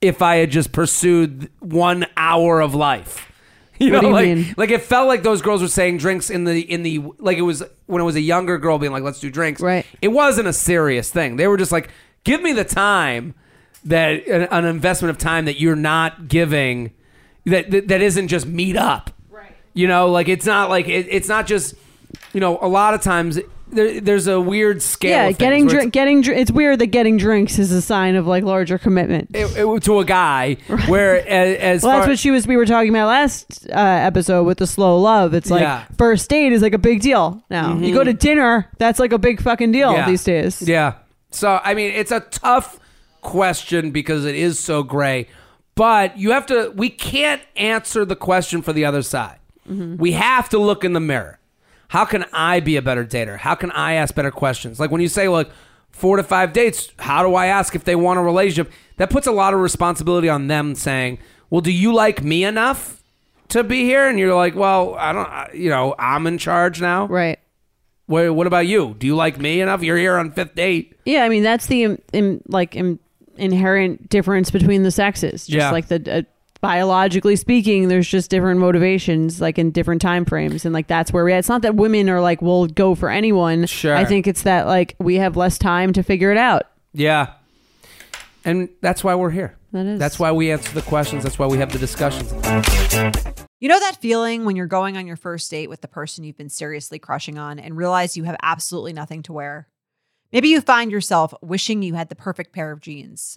if I had just pursued one hour of life. [laughs] You What know, do you like mean? like it felt like those girls were saying drinks in the in the like it was when it was a younger girl being like, let's do drinks. Right. It wasn't a serious thing. They were just like, give me the time that an, an investment of time that you're not giving that that, that isn't just meet up. Right. You know, like it's not like it, it's not just you know a lot of times there, there's a weird scale. yeah, getting drink, getting dr- it's weird that getting drinks is a sign of like larger commitment. it, it- to a guy [laughs] where as, as well, far, that's what she was. We were talking about last uh, episode with the slow love. It's like Yeah. Mm-hmm. first date is like a big deal now. You go to dinner, that's like a big fucking deal Yeah. these days. Yeah. So I mean, it's a tough question because it is so gray, but you have to. We can't answer the question for the other side. Mm-hmm. We have to look in the mirror. How can I be a better dater? How can I ask better questions? Like when you say like four to five dates, how do I ask if they want a relationship? That puts a lot of responsibility on them saying, "Well, do you like me enough to be here?" And you're like, "Well, I don't. I- You know, I'm in charge now. Right. What, what about you? Do you like me enough? You're here on fifth date." Yeah, I mean that's the im, like im, inherent difference between the sexes. Just Yeah. like the uh, biologically speaking, there's just different motivations, like in different time frames, and like that's where we. It's not that women are like we'll go for anyone. Sure. I think it's that like we have less time to figure it out. Yeah. And that's why we're here. That is. That's why we answer the questions. That's why we have the discussions. You know that feeling when you're going on your first date with the person you've been seriously crushing on and realize you have absolutely nothing to wear? Maybe you find yourself wishing you had the perfect pair of jeans,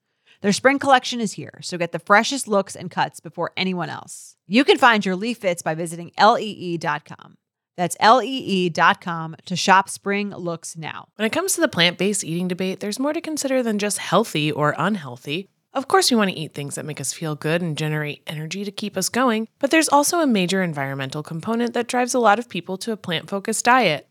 Their spring collection is here, so get the freshest looks and cuts before anyone else. You can find your Lee fits by visiting lee.com. That's lee.com to shop spring looks now. When it comes to the plant based eating debate, there's more to consider than just healthy or unhealthy. Of course, we want to eat things that make us feel good and generate energy to keep us going, but there's also a major environmental component that drives a lot of people to a plant focused diet.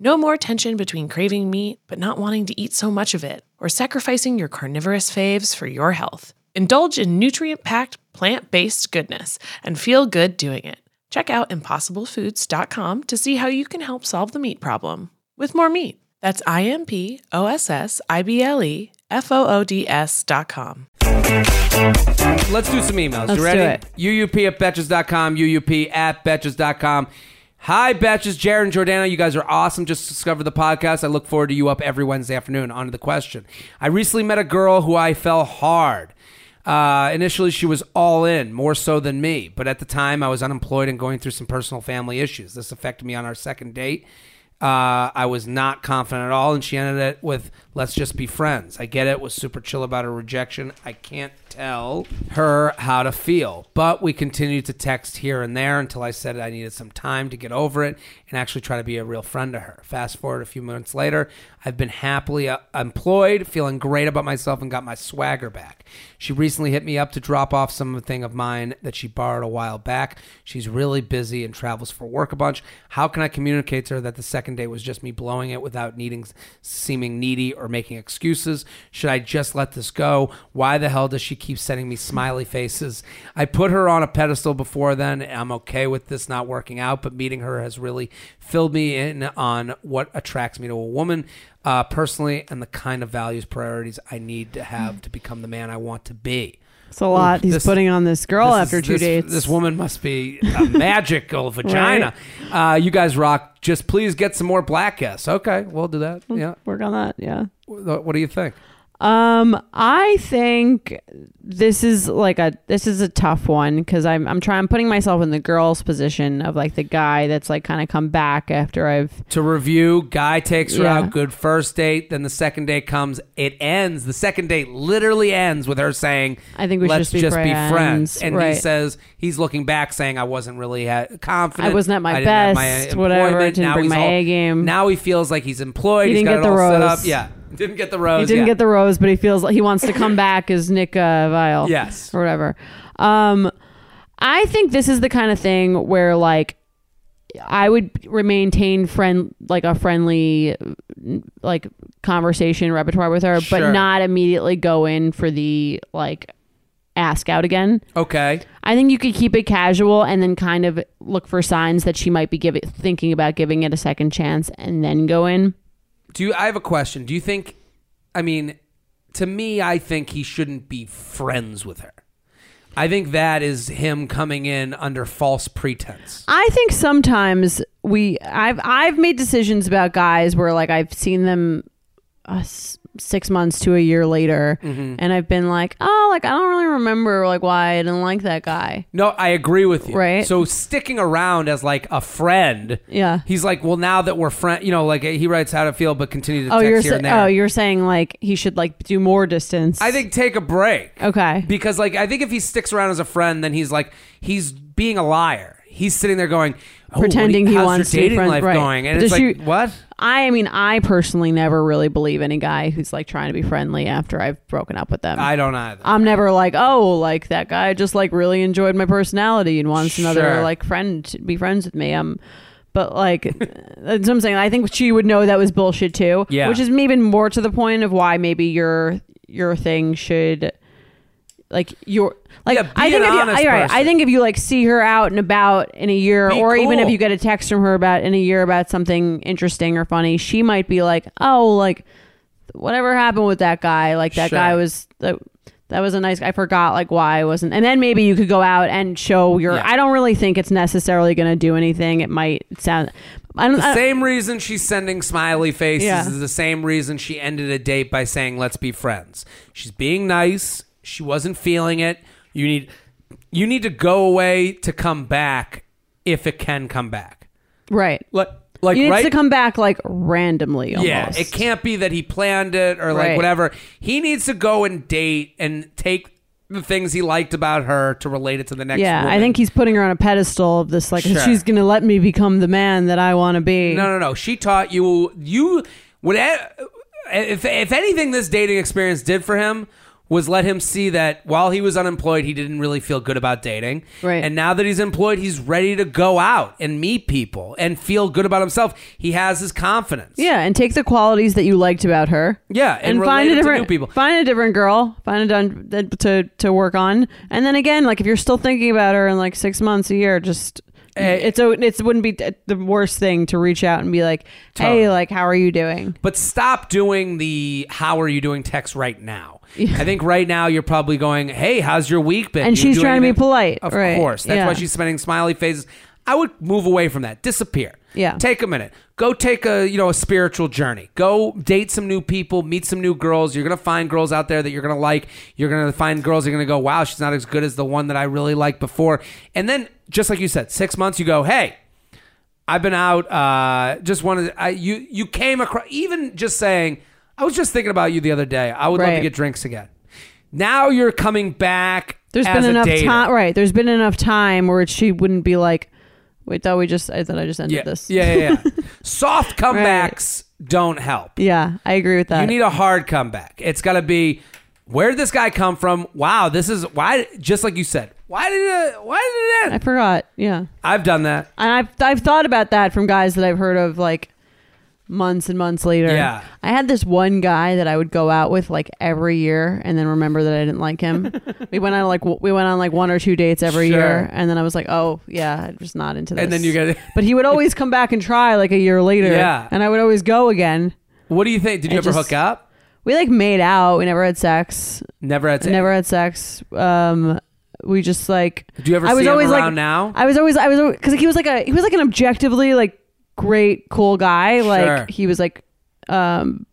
No more tension between craving meat but not wanting to eat so much of it, or sacrificing your carnivorous faves for your health. Indulge in nutrient packed, plant based goodness and feel good doing it. Check out impossiblefoods.com to see how you can help solve the meat problem with more meat. That's I M P O S S I B L E F O O D S dot com. Let's do some emails. Let's you ready? do it. UUP at Betches.com, UUP at Betches.com. Hi, Betches, Jared and Jordana. You guys are awesome. Just discovered the podcast. I look forward to U Up every Wednesday afternoon. On to the question. I recently met a girl who I fell hard. Uh, initially, she was all in, more so than me. But at the time, I was unemployed and going through some personal family issues. This affected me on our second date. Uh, I was not confident at all, and she ended it with, let's just be friends. I get it, was super chill about her rejection. I can't tell her how to feel. But we continued to text here and there until I said I needed some time to get over it and actually try to be a real friend to her. Fast forward a few months later, I've been happily uh, employed, feeling great about myself, and got my swagger back. She recently hit me up to drop off something of mine that she borrowed a while back. She's really busy and travels for work a bunch. How can I communicate to her that the second date was just me blowing it without needing seeming needy or making excuses? Should I just let this go? Why the hell does she keep sending me smiley faces? I put her on a pedestal before then. I'm okay with this not working out, but meeting her has really filled me in on what attracts me to a woman uh, personally and the kind of values priorities I need to have to become the man I want to be. It's a lot he's this- putting on this girl This after is- two this, dates. This woman must be a [laughs] magical vagina. Uh, you guys rock. Just please get some more black guests. Okay, we'll do that. Yeah. Work on that. Yeah. What do you think? Um, I think this is like a this is a tough one because I'm I'm trying I'm putting myself in the girl's position of like the guy that's like kind of come back after I've To review, guy takes her Yeah. out, good first date. Then the second date comes. It ends. The second date literally ends with her saying, I think we "Let's just be friends." friends. And Right. he says he's looking back, saying, "I wasn't really ha- confident. I wasn't at my I best, my whatever, employment." didn't Now bring my all- A game. Now he feels like he's employed. He He's didn't got get it the all set rose. up. Yeah, [laughs] didn't get the rose. he didn't yeah. get the rose, but he feels like he wants to come [laughs] back as Nick uh, Viall. Yes. or whatever. Um, I think this is the kind of thing where like I would maintain friend like a friendly like conversation repertoire with her, Sure. but not immediately go in for the like ask out again. Okay. I think you could keep it casual and then kind of look for signs that she might be giving thinking about giving it a second chance and then go in. Do you? I have a question. Do you think? I mean, to me, I think he shouldn't be friends with her. I think that is him coming in under false pretense. I think sometimes we I've I've made decisions about guys where like I've seen them uh, s- six months to a year later, Mm-hmm. and I've been like, oh, like I don't really remember like why I didn't like that guy. No, I agree with you. Right. So sticking around as like a friend. Yeah. He's like, well, now that we're friend, you know, like he writes how to feel, but continue to Oh, text here sa- and there. oh, you're saying like he should like do more distance. I think take a break. okay. Because like I think if he sticks around as a friend, then he's like he's being a liar. He's sitting there going, oh, Pretending you- he wants to be friends- life right. going, and it's like she- what? I mean, I personally never really believe any guy who's like trying to be friendly after I've broken up with them. I don't either. I'm never like, oh, like that guy just like really enjoyed my personality and wants another like friend to be friends with me. Um, but like [laughs] that's what I'm saying. I think she would know that was bullshit too. Yeah. Which is even more to the point of why maybe your your thing should like your like Yeah, I think if you, I, right. I think if you like see her out and about in a year, Be or even if you get a text from her about in a year about something interesting or funny, she might be like, oh, like whatever happened with that guy, like that Sure. guy was that, that was a nice. I forgot like why I wasn't, and then maybe you could go out and show your. Yeah. I don't really think it's necessarily going to do anything. It might sound. I don't. The I, same reason she's sending smiley faces Yeah. is the same reason she ended a date by saying, let's be friends. She's being nice. She wasn't feeling it. You need you need to go away to come back if it can come back. right. Like like He needs right to come back like randomly. Almost. Yeah, it can't be that he planned it or like Right. whatever. He needs to go and date and take the things he liked about her to relate it to the next Yeah, I think he's putting her on a pedestal of this, like Sure. she's gonna let me become the man that I want to be. No, no, no. She taught you you would if if anything this dating experience did for him was let him see that while he was unemployed, he didn't really feel good about dating. Right. And now that he's employed, he's ready to go out and meet people and feel good about himself. He has his confidence. Yeah, and take the qualities that you liked about her. Yeah, and and, find a different new people. Find a different girl. Find a done to to work on. And then again, like if you're still thinking about her in like six months, a year, just Eh, it's a it wouldn't be eh, the worst thing to reach out and be like, Totally. hey, like how are you doing? But stop doing the how are you doing text right now. I think right now you're probably going, hey, how's your week been? And you she's do trying to be anything?" polite, Of right, course. That's yeah. why she's spending smiley faces. I would move away from that. Disappear. Yeah. Take a minute. Go take a, you know, a spiritual journey. Go date some new people, meet some new girls. You're going to find girls out there that you're going to like. You're going to find girls you're going to go, "Wow, she's not as good as the one that I really liked before." And then just like you said, 6 months you go, "Hey, I've been out. Uh, just wanted. I, you you came across. Even just saying, I was just thinking about you the other day. I would love to get drinks again. Now you're coming back. There's been enough time, right? There's been enough time where she wouldn't be like, wait, thought we just I thought I just ended Yeah, this. yeah, yeah. yeah. [laughs] Soft comebacks don't help. yeah, I agree with that. You need a hard comeback. It's got to be. Where did this guy come from? Wow, this is why. Just like you said, why did it? Why did it end? I forgot. Yeah. I've done that. And I've I've thought about that from guys that I've heard of like months and months later. Yeah. I had this one guy that I would go out with like every year and then remember that I didn't like him. [laughs] we went on like w- we went on like one or two dates every Sure. year and then I was like, "Oh, yeah, I'm just not into this." And then you get. But he would always come back and try like a year later. Yeah. And I would always go again. What do you think? Did you It ever just- hook up? We like made out. We never had sex. Never had. Sex. Never had sex. Um we just like Do you ever I was see always him like now? I was always I was because he was like a he was like an objectively like great cool guy. Sure. Like he was like um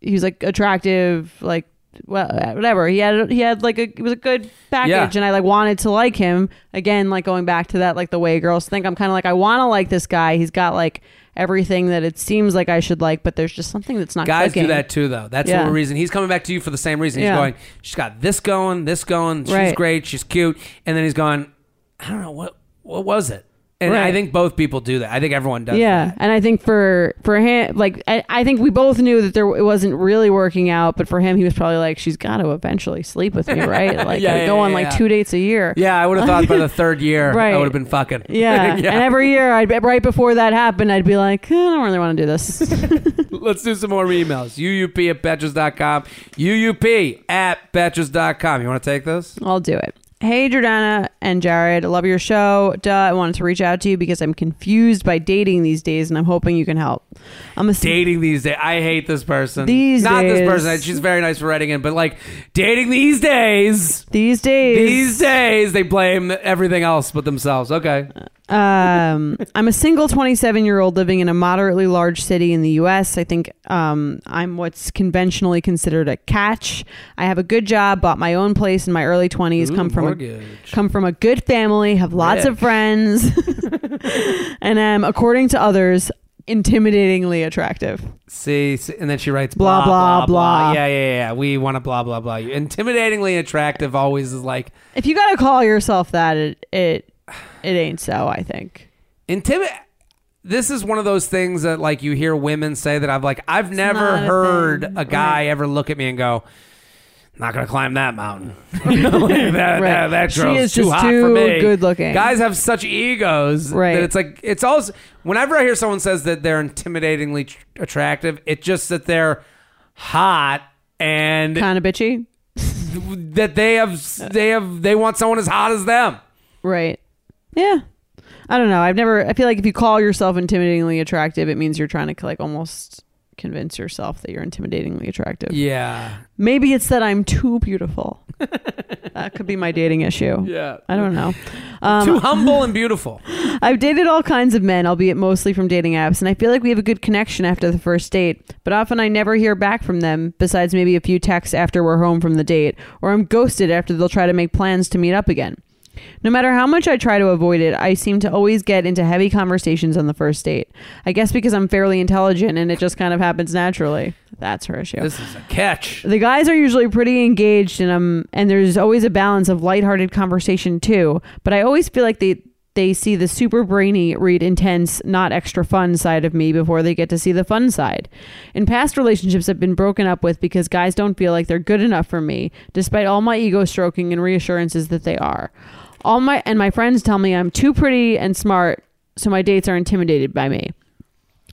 he was like attractive like well whatever he had he had like a it was a good package Yeah. and I like wanted to like him again like going back to that like the way girls think I'm kind of like I want to like this guy he's got like everything that it seems like I should like but there's just something that's not Guys do clicking. that too, though. That's Yeah. the reason he's coming back to you for the same reason. He's Yeah. going, she's got this going, this going. She's Right. great. She's cute. And then he's going, I don't know what what was it. And I think both people do that. I think everyone does. yeah that. and i think for for him like I, I think we both knew that there it wasn't really working out but for him he was probably like she's got to eventually sleep with me right [laughs] like Yeah, I yeah, go on yeah, like two dates a year Yeah, I would have thought by the third year, Right. I would have been fucking. yeah. [laughs] and every year i'd right before that happened i'd be like "Eh, i don't really want to do this [laughs] Let's do some more emails. UUP at Betches.com. UUP at Betches.com. You want to take this? i'll do it Hey Jordana and Jared, I love your show. Duh, I wanted to reach out to you because I'm confused by dating these days and I'm hoping you can help. I'm a Dating these days. I hate this person. These Not this person. She's very nice for writing in, but like dating these days. these days These days, they blame everything else but themselves. Okay. Um, I'm a single 27 year old living in a moderately large city in the U.S. I think um, I'm what's conventionally considered a catch. I have a good job, bought my own place in my early 20s, come Ooh, from a, come from a good family, have lots of friends, [laughs] and am, according to others, intimidatingly attractive. See, see, and then she writes Blah, blah blah, blah. Yeah, yeah, yeah. We want to blah blah blah. You intimidatingly attractive always is like If you gotta call yourself that, it it [sighs] it ain't so. I think. intimid. This is one of those things that like you hear women say that I've like I've never not a heard thing. a guy Right. ever look at me and go, "Not gonna climb that mountain." [laughs] [laughs] Like that, that, Right. that She girl's is too just hot too for me. good looking. Guys have such egos Right. that it's like it's also whenever I hear someone says that they're intimidatingly tr- attractive, it's just that they're hot and Kind of bitchy. [laughs] that they have they have they want someone as hot as them. Right. Yeah. I don't know. I've never. I feel like if you call yourself intimidatingly attractive, it means you're trying to like almost convince yourself that you're intimidatingly attractive. Yeah. Maybe it's that I'm too beautiful. that could be my dating issue. Yeah. I don't know. Um, Too humble and beautiful. [laughs] I've dated all kinds of men, albeit mostly from dating apps, and I feel like we have a good connection after the first date. But often I never hear back from them, besides maybe a few texts after we're home from the date, or I'm ghosted after they'll try to make plans to meet up again. No matter how much I try to avoid it, I seem to always get into heavy conversations on the first date. I guess because I'm fairly intelligent and it just kind of happens naturally. That's her issue. This is a catch. The guys are usually pretty engaged and um and there's always a balance of lighthearted conversation too, but I always feel like they they see the super brainy, read intense, not extra fun side of me before they get to see the fun side. In past relationships, I've been broken up with because guys don't feel like they're good enough for me, despite all my ego stroking and reassurances that they are. All my and my friends tell me I'm too pretty and smart, so my dates are intimidated by me.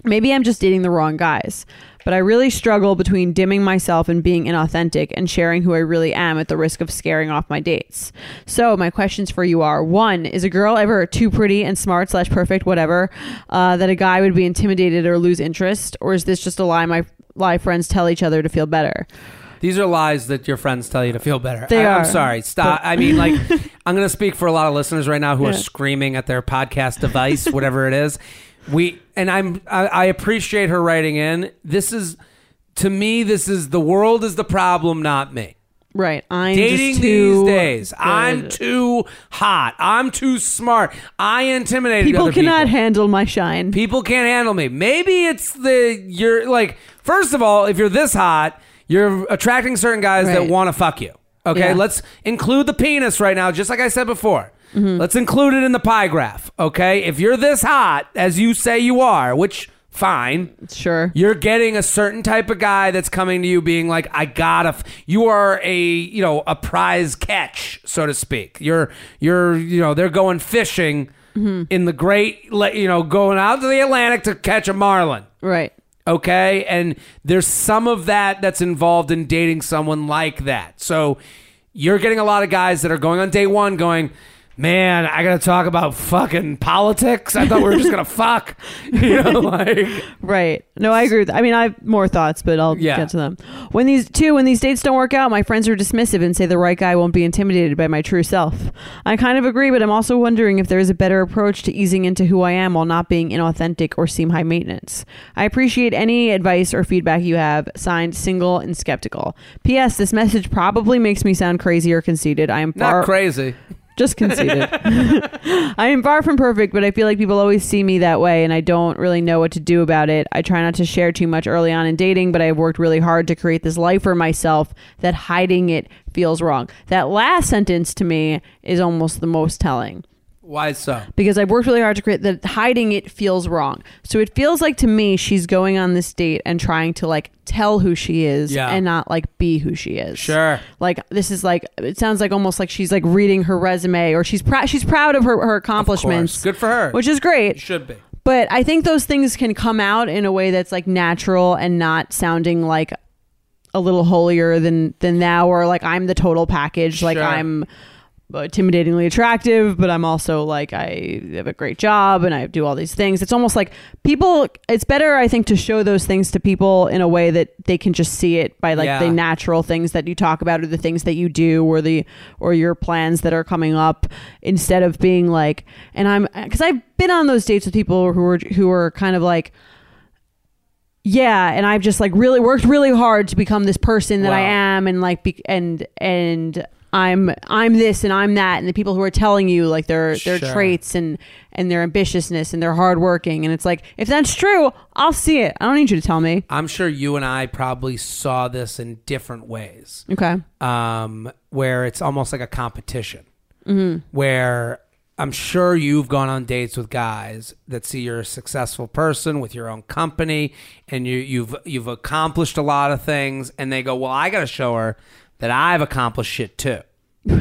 Maybe I'm just dating the wrong guys, but I really struggle between dimming myself and being inauthentic and sharing who I really am at the risk of scaring off my dates. So, my questions for you are one, is a girl ever too pretty and smart slash perfect, whatever, uh, that a guy would be intimidated or lose interest? Or is this just a lie my lie friends tell each other to feel better? These are lies that your friends tell you to feel better. They I, are. I'm sorry. Stop. I mean, like, [laughs] I'm going to speak for a lot of listeners right now who are screaming at their podcast device, whatever it is. We and I'm. I, I appreciate her writing in. This is, to me, this is the world is the problem, not me. Right. I'm Dating just too these days, good. I'm too hot. I'm too smart. I intimidated People other cannot people. handle my shine. People can't handle me. Maybe it's the you're like first of all, if you're this hot, you're attracting certain guys that Right. want to fuck you. Okay, Yeah. let's include the penis right now, just like I said before. Mm-hmm. Let's include it in the pie graph. Okay, if you're this hot as you say you are, which fine, Sure. you're getting a certain type of guy that's coming to you being like i gotta f-. you are a you know a prize catch so to speak you're you're you know they're going fishing in the great you know going out to the atlantic to catch a marlin Right. Okay? And there's some of that that's involved in dating someone like that. So you're getting a lot of guys that are going on day one going man i gotta talk about fucking politics i thought we were just gonna [laughs] fuck you know [laughs] like Right. No, I agree with I mean, I have more thoughts, but I'll Yeah. get to them. When these two, when these dates don't work out, my friends are dismissive and say the right guy won't be intimidated by my true self. I kind of agree, but I'm also wondering if there is a better approach to easing into who I am while not being inauthentic or seem high maintenance. I appreciate any advice or feedback you have. Signed, single and skeptical. P.S. This message probably makes me sound crazy or conceited. I am not far crazy just conceited. [laughs] I am far from perfect, but I feel like people always see me that way, and I don't really know what to do about it. I try not to share too much early on in dating, but I've worked really hard to create this life for myself that hiding it feels wrong. That last sentence to me is almost the most telling Why so? because I've worked really hard to create that hiding it feels wrong. So it feels like to me she's going on this date and trying to like tell who she is Yeah. and not like be who she is. Sure. Like this is like it sounds like almost like she's like reading her resume or she's proud she's proud of her her accomplishments. Good for her. Which is great. should be. But I think those things can come out in a way that's like natural and not sounding like a little holier than than thou or like I'm the total package. Like Sure. I'm intimidatingly attractive, but I'm also like I have a great job and I do all these things. It's almost like people. It's better, I think, to show those things to people in a way that they can just see it by like Yeah. the natural things that you talk about or the things that you do or the or your plans that are coming up instead of being like. And I'm because I've been on those dates with people who are who are kind of like. Yeah, and I've just like really worked really hard to become this person that I am, and like, be- and and I'm I'm this and I'm that, and the people who are telling you like their their Sure. traits and and their ambitiousness and their hardworking, and it's like if that's true, I'll see it. I don't need you to tell me. I'm sure you and I probably saw this in different ways, Okay. um, where it's almost like a competition. Mm-hmm. Where I'm sure you've gone on dates with guys that see you're a successful person with your own company, and you, you've you've accomplished a lot of things, and they go, "Well, I got to show her that I've accomplished shit too." [laughs]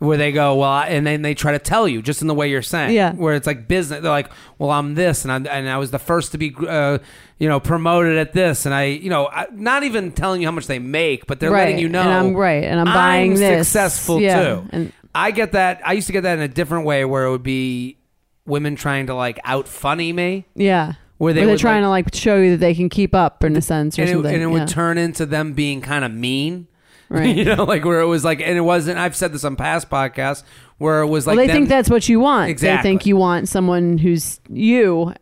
Where they go, well, I- and then they try to tell you just in the way you're saying, Yeah. Where it's like business, they're like, well, I'm this, and I and I was the first to be, uh, you know, promoted at this, and I, you know, I, not even telling you how much they make, but they're letting Right, you know, and I'm- right, and I'm buying this. successful Yeah, too. and- I get that. I used to get that in a different way, where it would be women trying to like out funny me, Yeah. Where they would, trying to like show you that they can keep up in a sense or and it, something. and it yeah. would turn into them being kind of mean. Right. [laughs] you know, like where it was like, and it wasn't. I've said this on past podcasts where it was like well, they them- think that's what you want. They think you want someone who's you,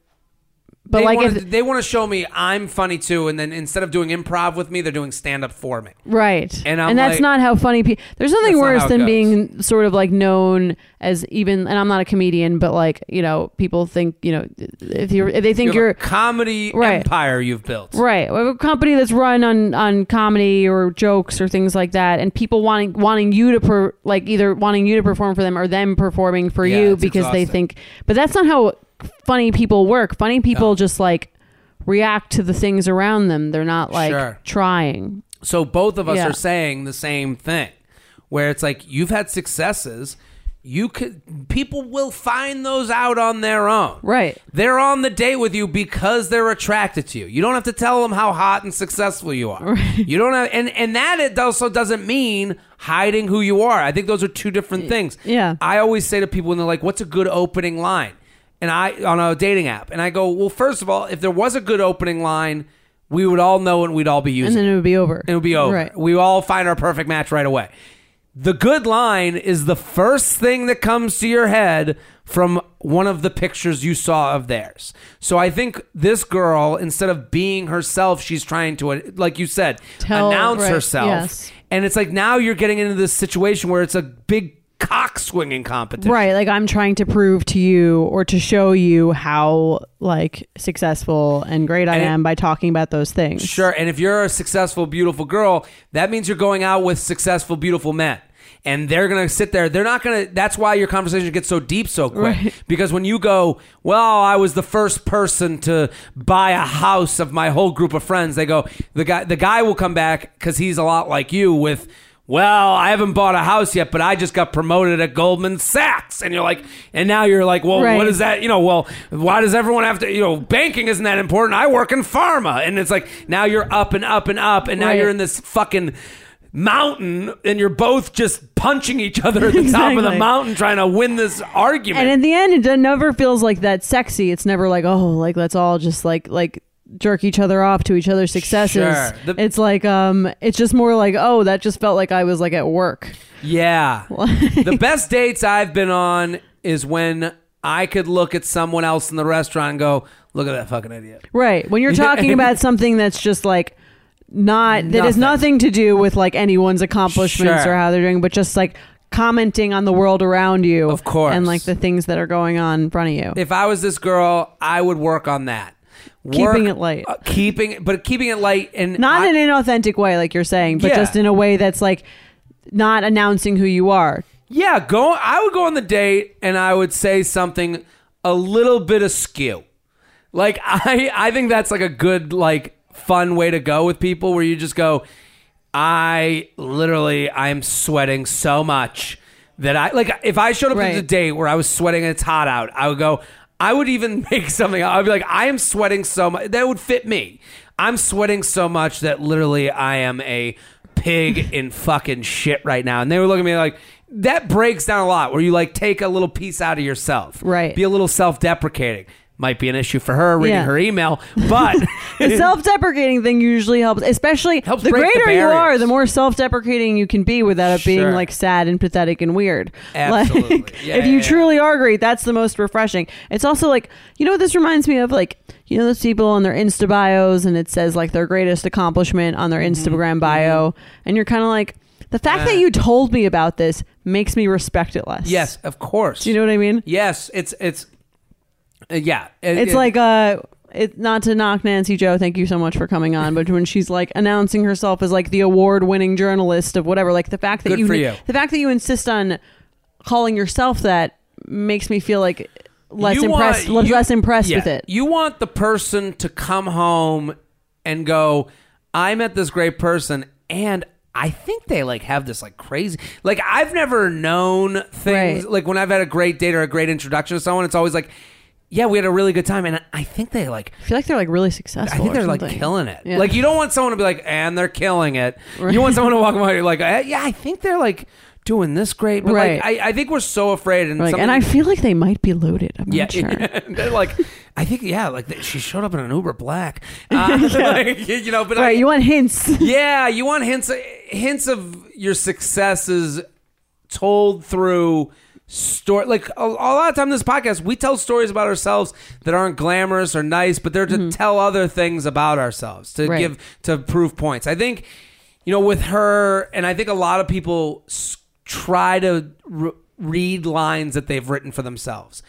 But they like wanna, if they want to show me I'm funny too, and then instead of doing improv with me, they're doing stand up for me. Right. And I'm that's like- not how funny people. There's nothing worse than goes. being sort of like known as even. And I'm not a comedian, but like you know, people think you know if you if they think You are a comedy Right. empire you've built. right, a company that's run on on comedy or jokes or things like that, and people wanting wanting you to per, like either wanting you to perform for them or them performing for Yeah, you because they think. But that's not how funny people work. Funny people just like react to the things around them. They're not like Sure. trying. So both of us Yeah. are saying the same thing, where it's like you've had successes. You could people will find those out on their own. Right. They're on the date with you because they're attracted to you. You don't have to tell them how hot and successful you are. You don't have, and and that it also doesn't mean hiding who you are. I think those are two different things. Yeah. I always say to people when they're like, "What's a good opening line?" And I on a dating app, and I go, "Well, first of all, if there was a good opening line, we would all know and we'd all be using." And then it. would be over. It would be over. Right. We all find our perfect match right away. The good line is the first thing that comes to your head from one of the pictures you saw of theirs. So I think this girl, instead of being herself, she's trying to, like you said, Tell- announce right, herself. yes. And it's like now you're getting into this situation where it's a big cock swinging competition. Right, like I'm trying to prove to you or to show you how like successful and great I And it- am by talking about those things. Sure. And if you're a successful, beautiful girl, that means you're going out with successful, beautiful men. And they're going to sit there. They're not going to. That's why your conversation gets so deep so quick. Right. [laughs] Because when you go, well, I was the first person to buy a house of my whole group of friends, they go, the guy, the guy will come back because he's a lot like you with, well, I haven't bought a house yet, but I just got promoted at Goldman Sachs. And you're like, and now you're like, well, Right. what is that? You know, well, why does everyone have to, you know, banking isn't that important. I work in pharma. And it's like, now you're up and up and up. And now Right. you're in this fucking mountain and you're both just punching each other at the top of the Exactly. mountain trying to win this argument. And in the end, it never feels like that sexy. It's never like, oh, like let's all just like like jerk each other off to each other's successes. Sure. The- it's like um, it's just more like, oh, that just felt like I was like at work. Yeah. [laughs] the best dates I've been on is when I could look at someone else in the restaurant and go, look at that fucking idiot. Right. When you're [laughs] talking about something that's just like not that has Nothing. nothing to do with like anyone's accomplishments Sure. or how they're doing, but just like commenting on the world around you. Of course. And like the things that are going on in front of you. If I was this girl, I would work on that. Keeping it light. uh, keeping, but keeping it light and not I- in an inauthentic way, like you're saying, but Yeah. just in a way that's like not announcing who you are. Yeah, go. I would go on the date and I would say something a little bit askew. Like [laughs] I, I think that's like a good, like fun way to go with people, where you just go, I literally, I'm sweating so much that I like. If I showed up Right. at a date where I was sweating and it's hot out, I would go. I would even [laughs] make something. I'd be like, I am sweating so much that would fit me. I'm sweating so much that literally I am a pig in fucking shit right now. And they were looking at me like, that breaks down a lot where you like take a little piece out of yourself. Right. Be a little self deprecating. Might be an issue for her reading Yeah. her email, but [laughs] The self-deprecating thing usually helps, especially Helps the break the greater you are, the more self-deprecating you can be without it being Sure. like sad and pathetic and weird. Absolutely. Like, [laughs] Yeah, if yeah, you truly are great, that's the most refreshing. It's also like you know what this reminds me of like you know those people on their Insta bios and it says like their greatest accomplishment on their Mm-hmm. Instagram bio, and you're kind of like the fact that Uh. you told me about this makes me respect it less. yes, of course. Do you know what I mean? Yes, it's it's uh, yeah. It- It's it- like uh it not to knock Nancy Jo, thank you so much for coming on, but when she's like announcing herself as like the award winning journalist of whatever, like the fact that you, you. the fact that you insist on calling yourself that makes me feel like less You impressed want- you- less impressed yeah, with it. You want the person to come home and go, I met this great person and I think they like have this like crazy like I've never known things Right. like when I've had a great date or a great introduction to someone, it's always like, Yeah, we had a really good time and I think they like I feel like they're like really successful. I think they're like killing it. Yeah. Like you don't want someone to be like, and they're killing it. You want someone to walk by, you're like, eh, yeah, I think they're like doing this great. But Right. like, I, I think we're so afraid. And Like, and I feel like they might be loaded. I'm yeah, not [laughs] sure. they're like, I think, yeah, like they, she showed up in an Uber Black, [laughs] uh, [laughs] like, you know. But I, Right, you want hints. yeah, you want hints, hints of your successes told through story like a, a lot of time in this podcast we tell stories about ourselves that aren't glamorous or nice but they're to mm-hmm. tell other things about ourselves to Right. give to prove points. I think you know with her and i think a lot of people try to re- read lines that they've written for themselves.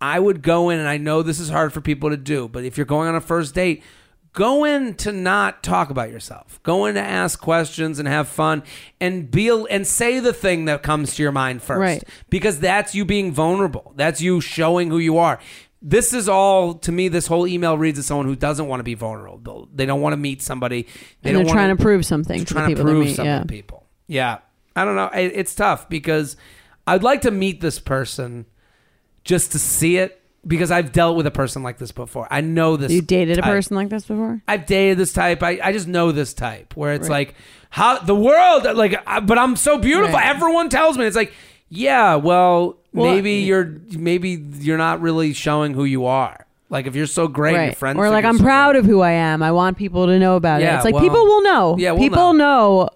I would go in and i know this is hard for people to do but if you're going on a first date go in to not talk about yourself go in to ask questions and have fun and be and say the thing that comes to your mind first Right. because that's you being vulnerable that's you showing who you are this is all to me this whole email reads as someone who doesn't want to be vulnerable they don't want to meet somebody they and don't they're wanna- trying to prove something to the trying to people prove meet. something Yeah. to people. Yeah, I don't know. It, it's tough because I'd like to meet this person just to see it because I've dealt with a person like this before. I know this. You dated a person like this before? I've dated this type. I, I just know this type where it's Right. like how the world like, I, but I'm so beautiful. Right. Everyone tells me it's like, yeah, well, Well, maybe you're maybe you're not really showing who you are. Like if you're so great, your friends Or like I'm so proud great. of who I am. I want people to know about Yeah, it. It's like well- people will know. Yeah, we'll people know.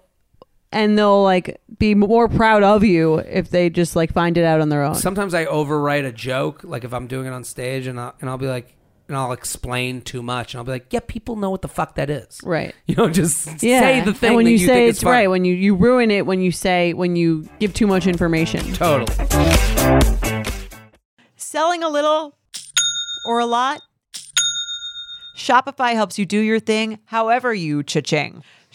And they'll like be more proud of you if they just like find it out on their own. Sometimes I overwrite a joke, like if I'm doing it on stage, and I'll, and I'll be like, and I'll explain too much, and I'll be like, yeah, people know what the fuck that is. right. [laughs] You know, just Yeah. say the thing and when that you, you, say think it's is funny. right, when you you ruin it when you say when you give too much information. Totally. Selling a little or a lot? Shopify helps you do your thing however you cha-ching.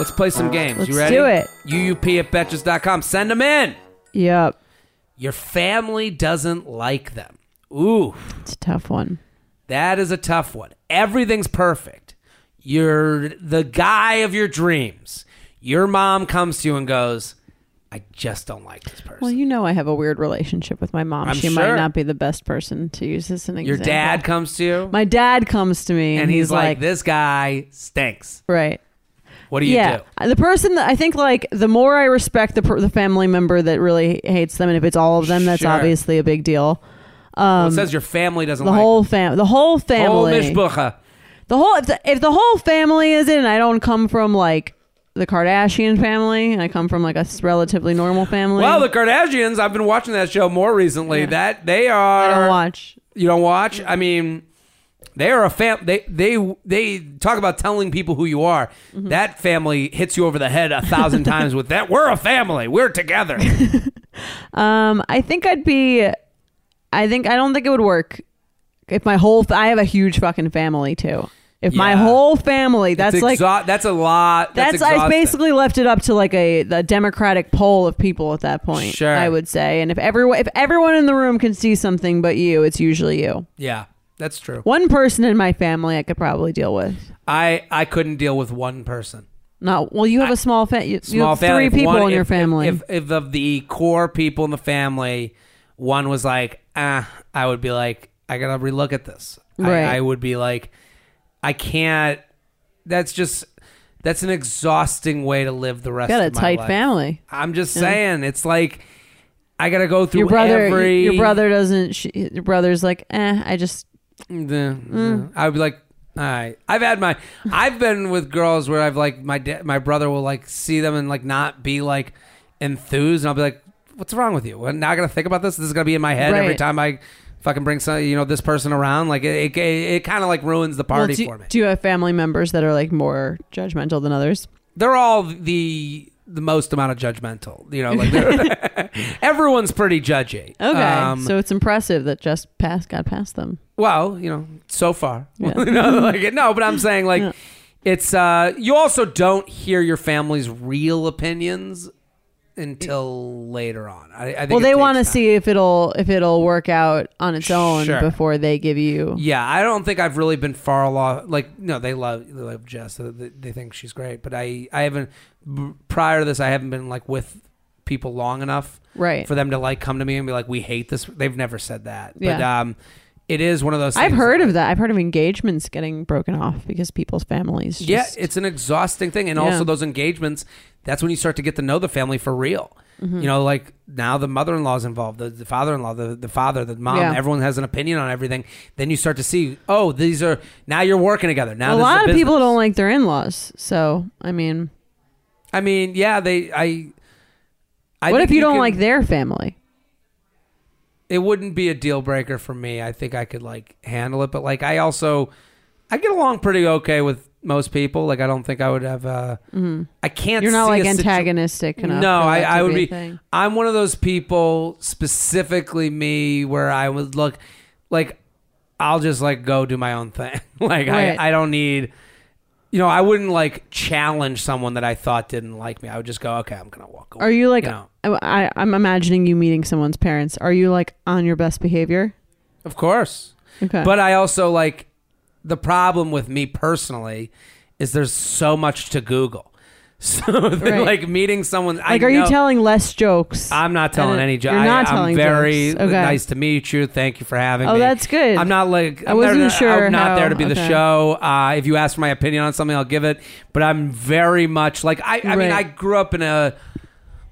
Let's play some games. Let's you ready? do it. UUP at Betches.com. Send them in. Yep. Your family doesn't like them. Ooh, It's a tough one. that is a tough one. Everything's perfect. You're the guy of your dreams. Your mom comes to you and goes, I just don't like this person. Well, you know I have a weird relationship with my mom. I'm she sure. might not be the best person to use this as an Your example. dad comes to you My dad comes to me and, and he's, like, this guy stinks. right. What do you yeah, do? the person that I think like the more I respect the per- the family member that really hates them, and if it's all of them, that's Sure. obviously a big deal. well, it um, says your family doesn't like The like whole fam, the whole Whole family, mishbucha. the whole if the, if the whole family is in, I don't come from like the Kardashian family. I come from like a s- relatively normal family. Well, the Kardashians, I've been watching that show more recently. That they are I don't watch. You don't watch? I mean, they are a fam. They they they talk about telling people who you are. Mm-hmm. That family hits you over the head a thousand [laughs] times with that. We're a family. We're together. [laughs] Um, I think I'd be. I think I don't think it would work if my whole. I have a huge fucking family too. If my whole family, that's It's like that's a lot. That's, that's I basically left it up to like a the democratic poll of people at that point. Sure. I would say, and if everyone if everyone in the room can see something but you, it's usually you. yeah. That's true. One person in my family I could probably deal with. I I couldn't deal with one person. No, well. You have a small fa- you, Small have family. three people one- in your family. If, if if of the core people in the family, one was like, ah, I would be like, I gotta relook at this. Right. I, I would be like, I can't. That's just that's an exhausting way to live the rest. Of the life. You got a tight life. family. I'm just saying, it's like I gotta go through Your brother, every. your brother doesn't. She, your brother's like, eh. I just The- mm. I would be like, All right, I've had my, I've been with girls where I've like my da- my brother will like see them and like not be like enthused, and I'll be like, "What's wrong with you? I'm not gonna think about this. This is gonna be in my head every time I fucking bring some, you know, this person around. Like it, it, it kind of like ruins the Well, party do, for me. do you have family members that are like more judgmental than others? They're all the the most amount of judgmental. You know, like [laughs] [laughs] everyone's pretty judgy. Okay, Um, so it's impressive that just passed got past them. Well, you know, so far. Yeah. [laughs] you know, like no, but I'm saying like Yeah. it's uh you also don't hear your family's real opinions until later on. I, I think Well, they want to see if it'll if it'll work out on its own Sure. before they give you. Yeah, I don't think I've really been far along. Like, no, they love they love Jess. They, they think she's great, but I I haven't b- prior to this. I haven't been like with people long enough Right. for them to like come to me and be like, "We hate this." They've never said that, but Yeah. um, it is one of those. I've heard that- of that. I've heard of engagements getting broken off because people's families. Just, Yeah, it's an exhausting thing, and Yeah. also those engagements. That's when you start to get to know the family for real. Mm-hmm. You know, like now the mother-in-law is involved, the, the father-in-law, the, the father, the mom. Yeah. Everyone has an opinion on everything. Then you start to see, oh, these are now you're working together. Now a lot of people don't like their in-laws. So I mean, I mean, yeah, they. I. I what if you, don't can- like their family? It wouldn't be a deal breaker for me. I think I could like handle it, but like I also, I get along pretty okay with most people. Like I don't think I would have. uh I can't. You're not see like a situ- antagonistic enough. No, I, I would be. be. I'm one of those people, specifically me, where I would look like I'll just like go do my own thing. [laughs] like Right. I, I don't need. You know, I wouldn't like challenge someone that I thought didn't like me. I would just go, okay, I'm gonna walk away. Are you like? You know. I, I'm imagining you meeting someone's parents. Are you like on your best behavior? Of course. Okay. But I also like the problem with me personally is there's so much to Google. So [laughs] Right. like meeting someone I like, are you telling less jokes? I'm not telling any you're jokes. not I'm telling very jokes. Okay. nice to meet you. Thank you for having oh, me. Oh, that's good. I'm not like I I'm wasn't there- sure I'm not how- there to be the show. Uh, if you ask for my opinion on something, I'll give it. But I'm very much like I. I mean, I grew up in a.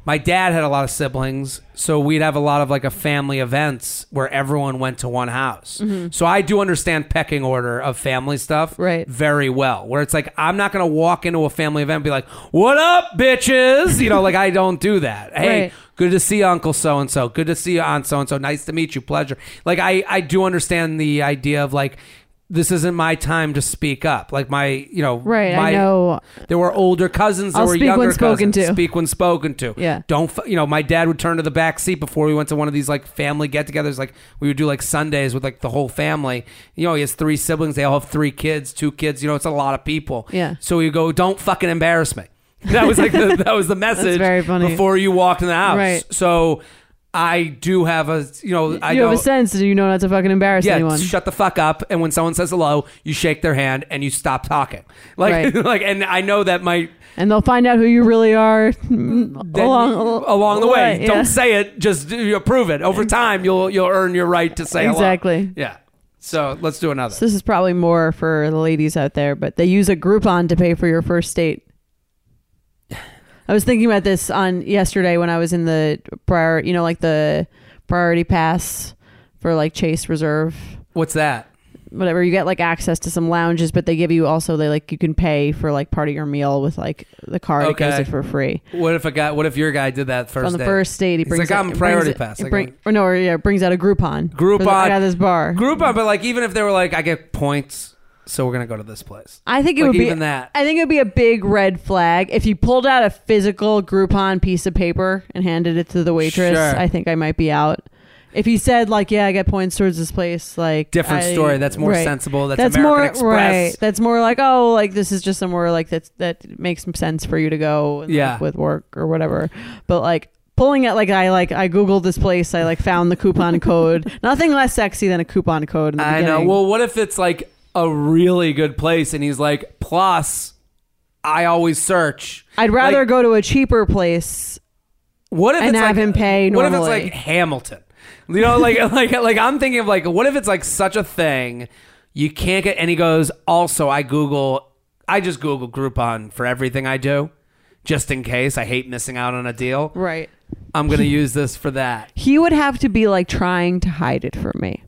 My dad had a lot of siblings, so we'd have a lot of like a family events where everyone went to one house. So I do understand pecking order of family stuff Mm-hmm. Right. very well. Where it's like I'm not going to walk into a family event and be like, "What up, bitches?" You know, like I don't do that. [laughs] Hey, Right. good to see you, Uncle so and so. Good to see you, Aunt so and so. Nice to meet you. Pleasure. Like I, I do understand the idea of like this isn't my time to speak up. Like my, you know, right. My, I know. There were older cousins. There I'll were speak younger when spoken cousins. to. Speak when spoken to. Yeah. Don't f- you know? My dad would turn to the back seat before we went to one of these like family get-togethers. Like we would do like Sundays with like the whole family. You know, he has three siblings. They all have three kids, two kids. You know, it's a lot of people. Yeah. So you go, don't fucking embarrass me. [laughs] That was like the, that was the message very funny. before you walked in the house. Right. So I do have a you know I you have a sense that you know not to fucking embarrass yeah, anyone. shut the fuck up. And when someone says hello, you shake their hand and you stop talking. Like, Right. [laughs] like, and I know that might and they'll find out who you really are along along the way. yeah. Don't say it. Just you prove it. Over time, you'll you'll earn your right to say hello. exactly. Yeah. So let's do another. This is probably more for the ladies out there, but they use a Groupon to pay for your first date. I was thinking about this on yesterday when I was in the prior, you know, like the priority pass for like Chase Reserve, What's that? whatever. You get like access to some lounges, but they give you also they like you can pay for like part of your meal with like the card. It goes Okay. in for free What if a guy? What if your guy did that first on the day? first date. He He's brings like, I'm it- priority it- pass. it bring- or no, or yeah, brings out a Groupon. Groupon. For the- I got this bar. Groupon, but like even if they were like, I get points, so we're gonna go to this place. I think it Like would be even that. I think it would be a big red flag if you pulled out a physical Groupon piece of paper and handed it to the waitress. Sure. I think I might be out. If he said like, "Yeah, I get points towards this place," like Different I- story. That's more right. sensible. That's, That's American more Express. right. That's more like, oh, like this is just somewhere like that that makes sense for you to go. like, Yeah. with work or whatever. But like pulling it like I like I googled this place. I like found the coupon code. [laughs] Nothing less sexy than a coupon code. In the I know. beginning. Well, what if it's like a really good place and he's like, plus, I always search. I'd rather like- go to a cheaper place What if and it's have like, him pay What if it's normally. like Hamilton? You know, like [laughs] like like I'm thinking of like, what if it's like such a thing you can't get? And he goes, also, I Google, I just Google Groupon for everything I do, just in case I hate missing out on a deal. right. I'm gonna use this for that. he would have to be like trying to hide it from me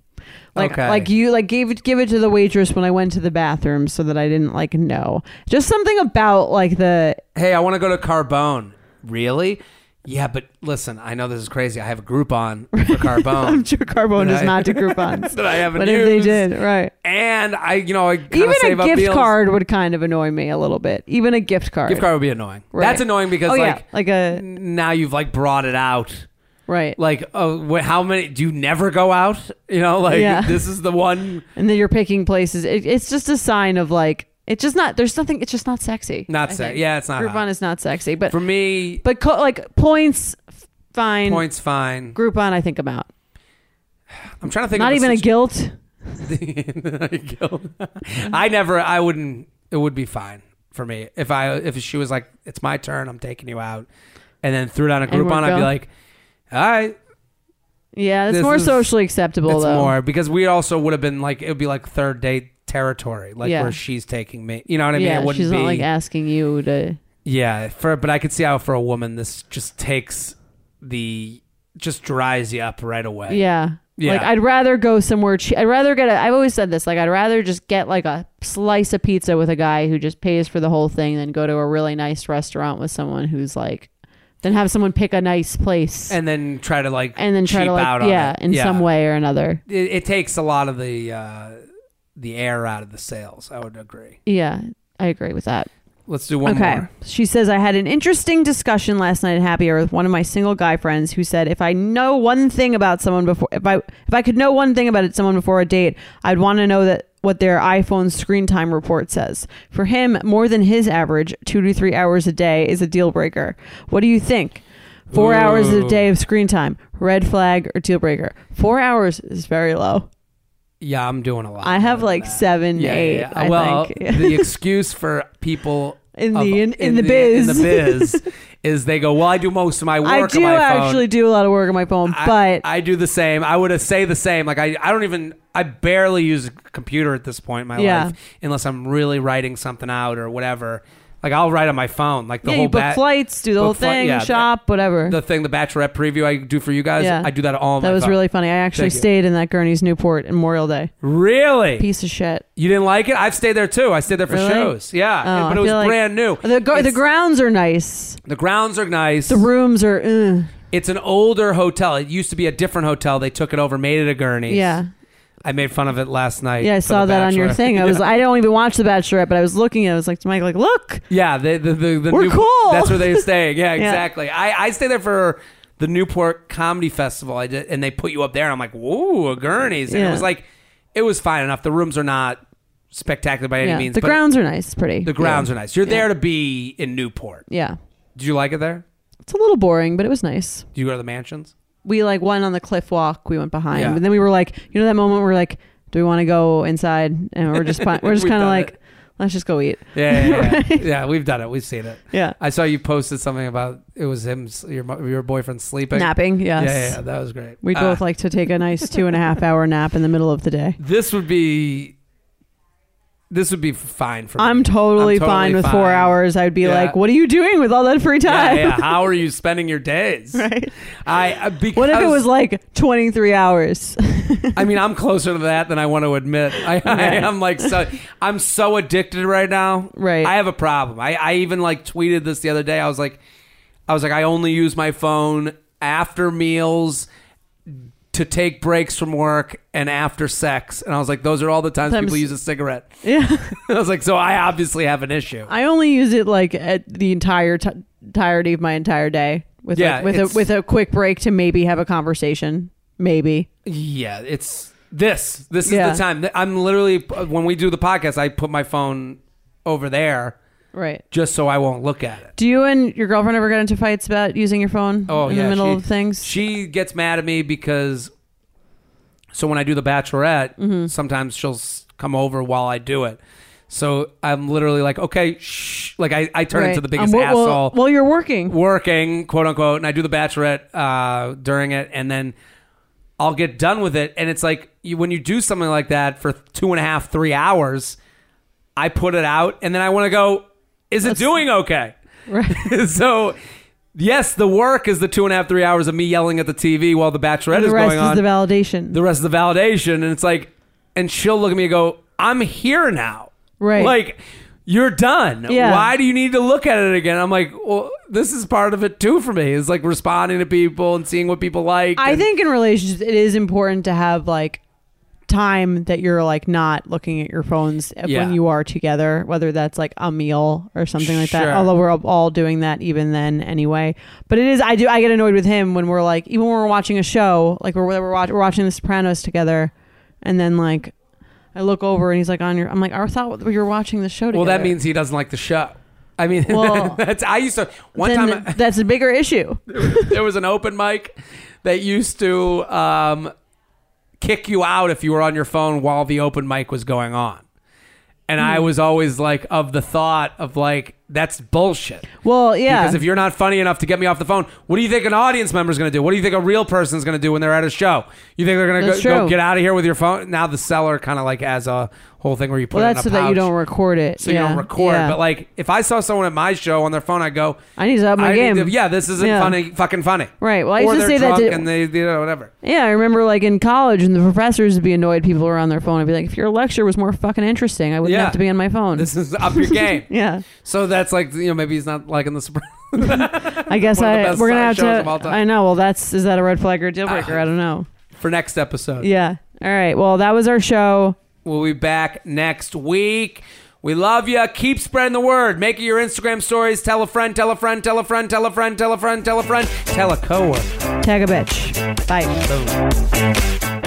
Like Okay. like you like gave it give it to the waitress when I went to the bathroom so that I didn't like know. Just something about like the Hey, I want to go to Carbone. Really? Yeah, but listen, I know this is crazy. I have a Groupon for [laughs] Carbone. I'm sure Carbone does I- not do [laughs] Groupons. that I haven't but if they did, right. And I, you know, I Even a gift card would kind of annoy me a little bit. Even a gift card. Gift card would be annoying. Right. That's annoying because Oh like yeah, like a now you've like brought it out. Right. Like, oh, wh- how many? Do you never go out? You know, like Yeah. [laughs] this is the one. and then you're picking places. It, it's just a sign of like it's just not. There's nothing. It's just not sexy. Not sexy. yeah, it's not Groupon hot. is not sexy, but For me, but co- like points, fine. points fine. Groupon, I think I'm out. [sighs] I'm trying to think. Not even a situ- guilt. [laughs] I never. I wouldn't. It would be fine for me if I if she was like, "It's my turn. I'm taking you out," and then threw down a Groupon. I'd be like, "All right, Yeah, it's This more is- socially acceptable it's though. more because we also would have been like it would be like third date territory, like Yeah. where she's taking me. You know what I mean? yeah, it wouldn't she's be not like asking you to. yeah. For but I could see how for a woman this just takes the just dries you up right away. Yeah. Yeah. Like I'd rather go somewhere cheap. I'd rather get a. I've always said this. Like I'd rather just get like a slice of pizza with a guy who just pays for the whole thing than go to a really nice restaurant with someone who's like, then have someone pick a nice place and then try to like and then try cheap to like out on yeah in some way or another. It, it takes a lot of the uh, the air out of the sales. I would agree. Yeah, I agree with that. Let's do one okay. more. She says I had an interesting discussion last night at Happy Hour with one of my single guy friends who said if I know one thing about someone before if I if I could know one thing about someone before a date, I'd want to know that what their iPhone screen time report says. For him, more than his average, 2 to 3 hours a day is a deal breaker. What do you think? 4 hours a day of screen time, red flag or deal breaker? 4 hours is very low. Yeah, I'm doing a lot. I have like that. 7 Yeah, 8 yeah, yeah. I well, think. the excuse for people [laughs] in of- the in, in, the biz. in the biz [laughs] is they go, well, I do most of my work I on do my phone. actually do a lot of work on my phone, I- but I, do the same. I would say the same. Like I, I don't even. I barely use a computer at this point in my Yeah. life, unless I'm really writing something out or whatever. Like I'll write on my phone. Like the yeah, whole you book ba- flights, do the book whole fli- thing, yeah, shop, whatever. the thing, the Bachelorette preview I do for you guys. Yeah. I do that all. on that my was phone. really funny. I actually Thank you. stayed in that Gurney's Newport in Memorial Day. really. Piece of shit. You didn't like it? I've stayed there too. I stayed there for Really? shows. Yeah, Oh, but I it was feel like- brand new. The the It's- grounds are nice. The grounds are nice. The rooms are. Uh, it's an older hotel. It used to be a different hotel. They took it over, made it a Gurney's. yeah, I made fun of it last night. yeah. I saw that on your thing. I was. [laughs] I don't even watch The Bachelorette, but I was looking at. it. I was like to Mike, like, look. Yeah, the the the, the We're new, cool. That's where they're [laughs] staying. Yeah, exactly. I I stay there for the Newport Comedy Festival. I did, and they put you up there, and I'm like, whoa, a Gurney's, and it Yeah. was like, it was fine enough. The rooms are not spectacular by any Yeah, means. the but grounds are nice. Pretty. the grounds are nice. You're there to be in Newport. Yeah, Did you like it there? it's a little boring, but it was nice. Do you go to the mansions? We like went on the cliff walk. We went behind, Yeah. and then we were like, you know, that moment where we're like, do we want to go inside? And we're just we're [laughs] just We've kind of done like, let's just go eat. Yeah, yeah, yeah. [laughs] Yeah. We've done it. We've seen it. Yeah, I saw you posted something about it was him, your mo- your boyfriend sleeping. napping. Yes. Yeah, yeah, yeah, that was great. We'd Uh, both like to take a nice two and a half hour nap in the middle of the day. [laughs] This would be. This would be fine for me. I'm totally, I'm totally fine with four hours. I'd be Yeah. like, what are you doing with all that free time? yeah. [laughs] How are you spending your days? right. I uh, because What if it was like 23 hours? [laughs] I mean, I'm closer to that than I want to admit. I, I am like so. I'm so addicted right now. Right. I have a problem. I, I even like tweeted this the other day. I was like, I was like, I only use my phone after meals, to take breaks from work, and after sex. And I was like, those are all the times Times- people use a cigarette. [laughs] yeah. [laughs] I was like, so I obviously have an issue. I only use it like at the entire t- entirety of my entire day with Yeah, like, with a with a quick break to maybe have a conversation. Maybe. Yeah, it's this. This is Yeah. the time. I'm literally when we do the podcast, I put my phone over there Right. just so I won't look at it. Do you and your girlfriend ever get into fights about using your phone Oh in yeah, the middle she- of things? She gets mad at me because so when I do the Bachelorette, Mm-hmm. sometimes she'll come over while I do it. So I'm literally like, okay, shh. Like I, I turn Right. into the biggest Um, well, asshole. Well, well, you're working. working, quote unquote, and I do the Bachelorette uh, during it, and then I'll get done with it, and it's like you, when you do something like that for two and a half, three hours, I put it out, and then I want to go, is it doing okay? [laughs] Right. [laughs] so yes, the work is the two and a half, three hours of me yelling at the TV while the Bachelorette And is the rest going is the validation. the rest of the validation, and it's like, and she'll look at me and go, "I'm here now." Right. Like. You're done. Yeah. Why do you need to look at it again? I'm like, well, this is part of it too for me. It's like responding to people and seeing what people like. I and- think in relationships, it is important to have like time that you're like not looking at your phones Yeah. when you are together, whether that's like a meal or something like Sure. that. Although we're all- doing that even then anyway. But it is, I do, I get annoyed with him when we're like, even when we're watching a show, like we're, we're, watch, we're watching The Sopranos together, and then like I look over and he's like on your, I'm like, I thought we were watching the show together. Well, that means he doesn't like the show. I mean, [laughs] Well, that's I used to one time th- that's a bigger issue. [laughs] there was an open mic that used to um, kick you out if you were on your phone while the open mic was going on. And I Hmm. was always like of the thought of like that's bullshit. Well, yeah. Because if you're not funny enough to get me off the phone, what do you think an audience member is going to do? What do you think a real person is going to do when they're at a show? You think they're going to That's go, go get out of here with your phone? Now the Cellar kind of like has a whole thing where you put well, it in that's so that you don't record it. so you don't record. Yeah. But like, if I saw someone at my show on their phone, I go, I need to up my I game. to- yeah, this isn't Yeah. funny, fucking funny. Right. Well, I used to say that to, and they, you know, whatever. Yeah, I remember like in college, and the professors would be annoyed people were on their phone. I'd be like, if your lecture was more fucking interesting, I wouldn't Yeah. have to be on my phone. This is up your game. [laughs] yeah, So that's like, you know, maybe he's not liking the Sopranos. [laughs] I guess One of the I we're gonna have shows of all to. I know. Well, that's is that a red flag or a deal breaker? Ah. I don't know. for next episode. Yeah. All right. Well, that was our show. We'll be back next week. We love you. Keep spreading the word. Make it your Instagram stories. Tell a friend, tell a friend, tell a friend, tell a friend, tell a friend, tell a friend, tell a coworker. Tag a bitch. Bye.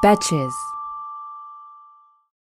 Betches.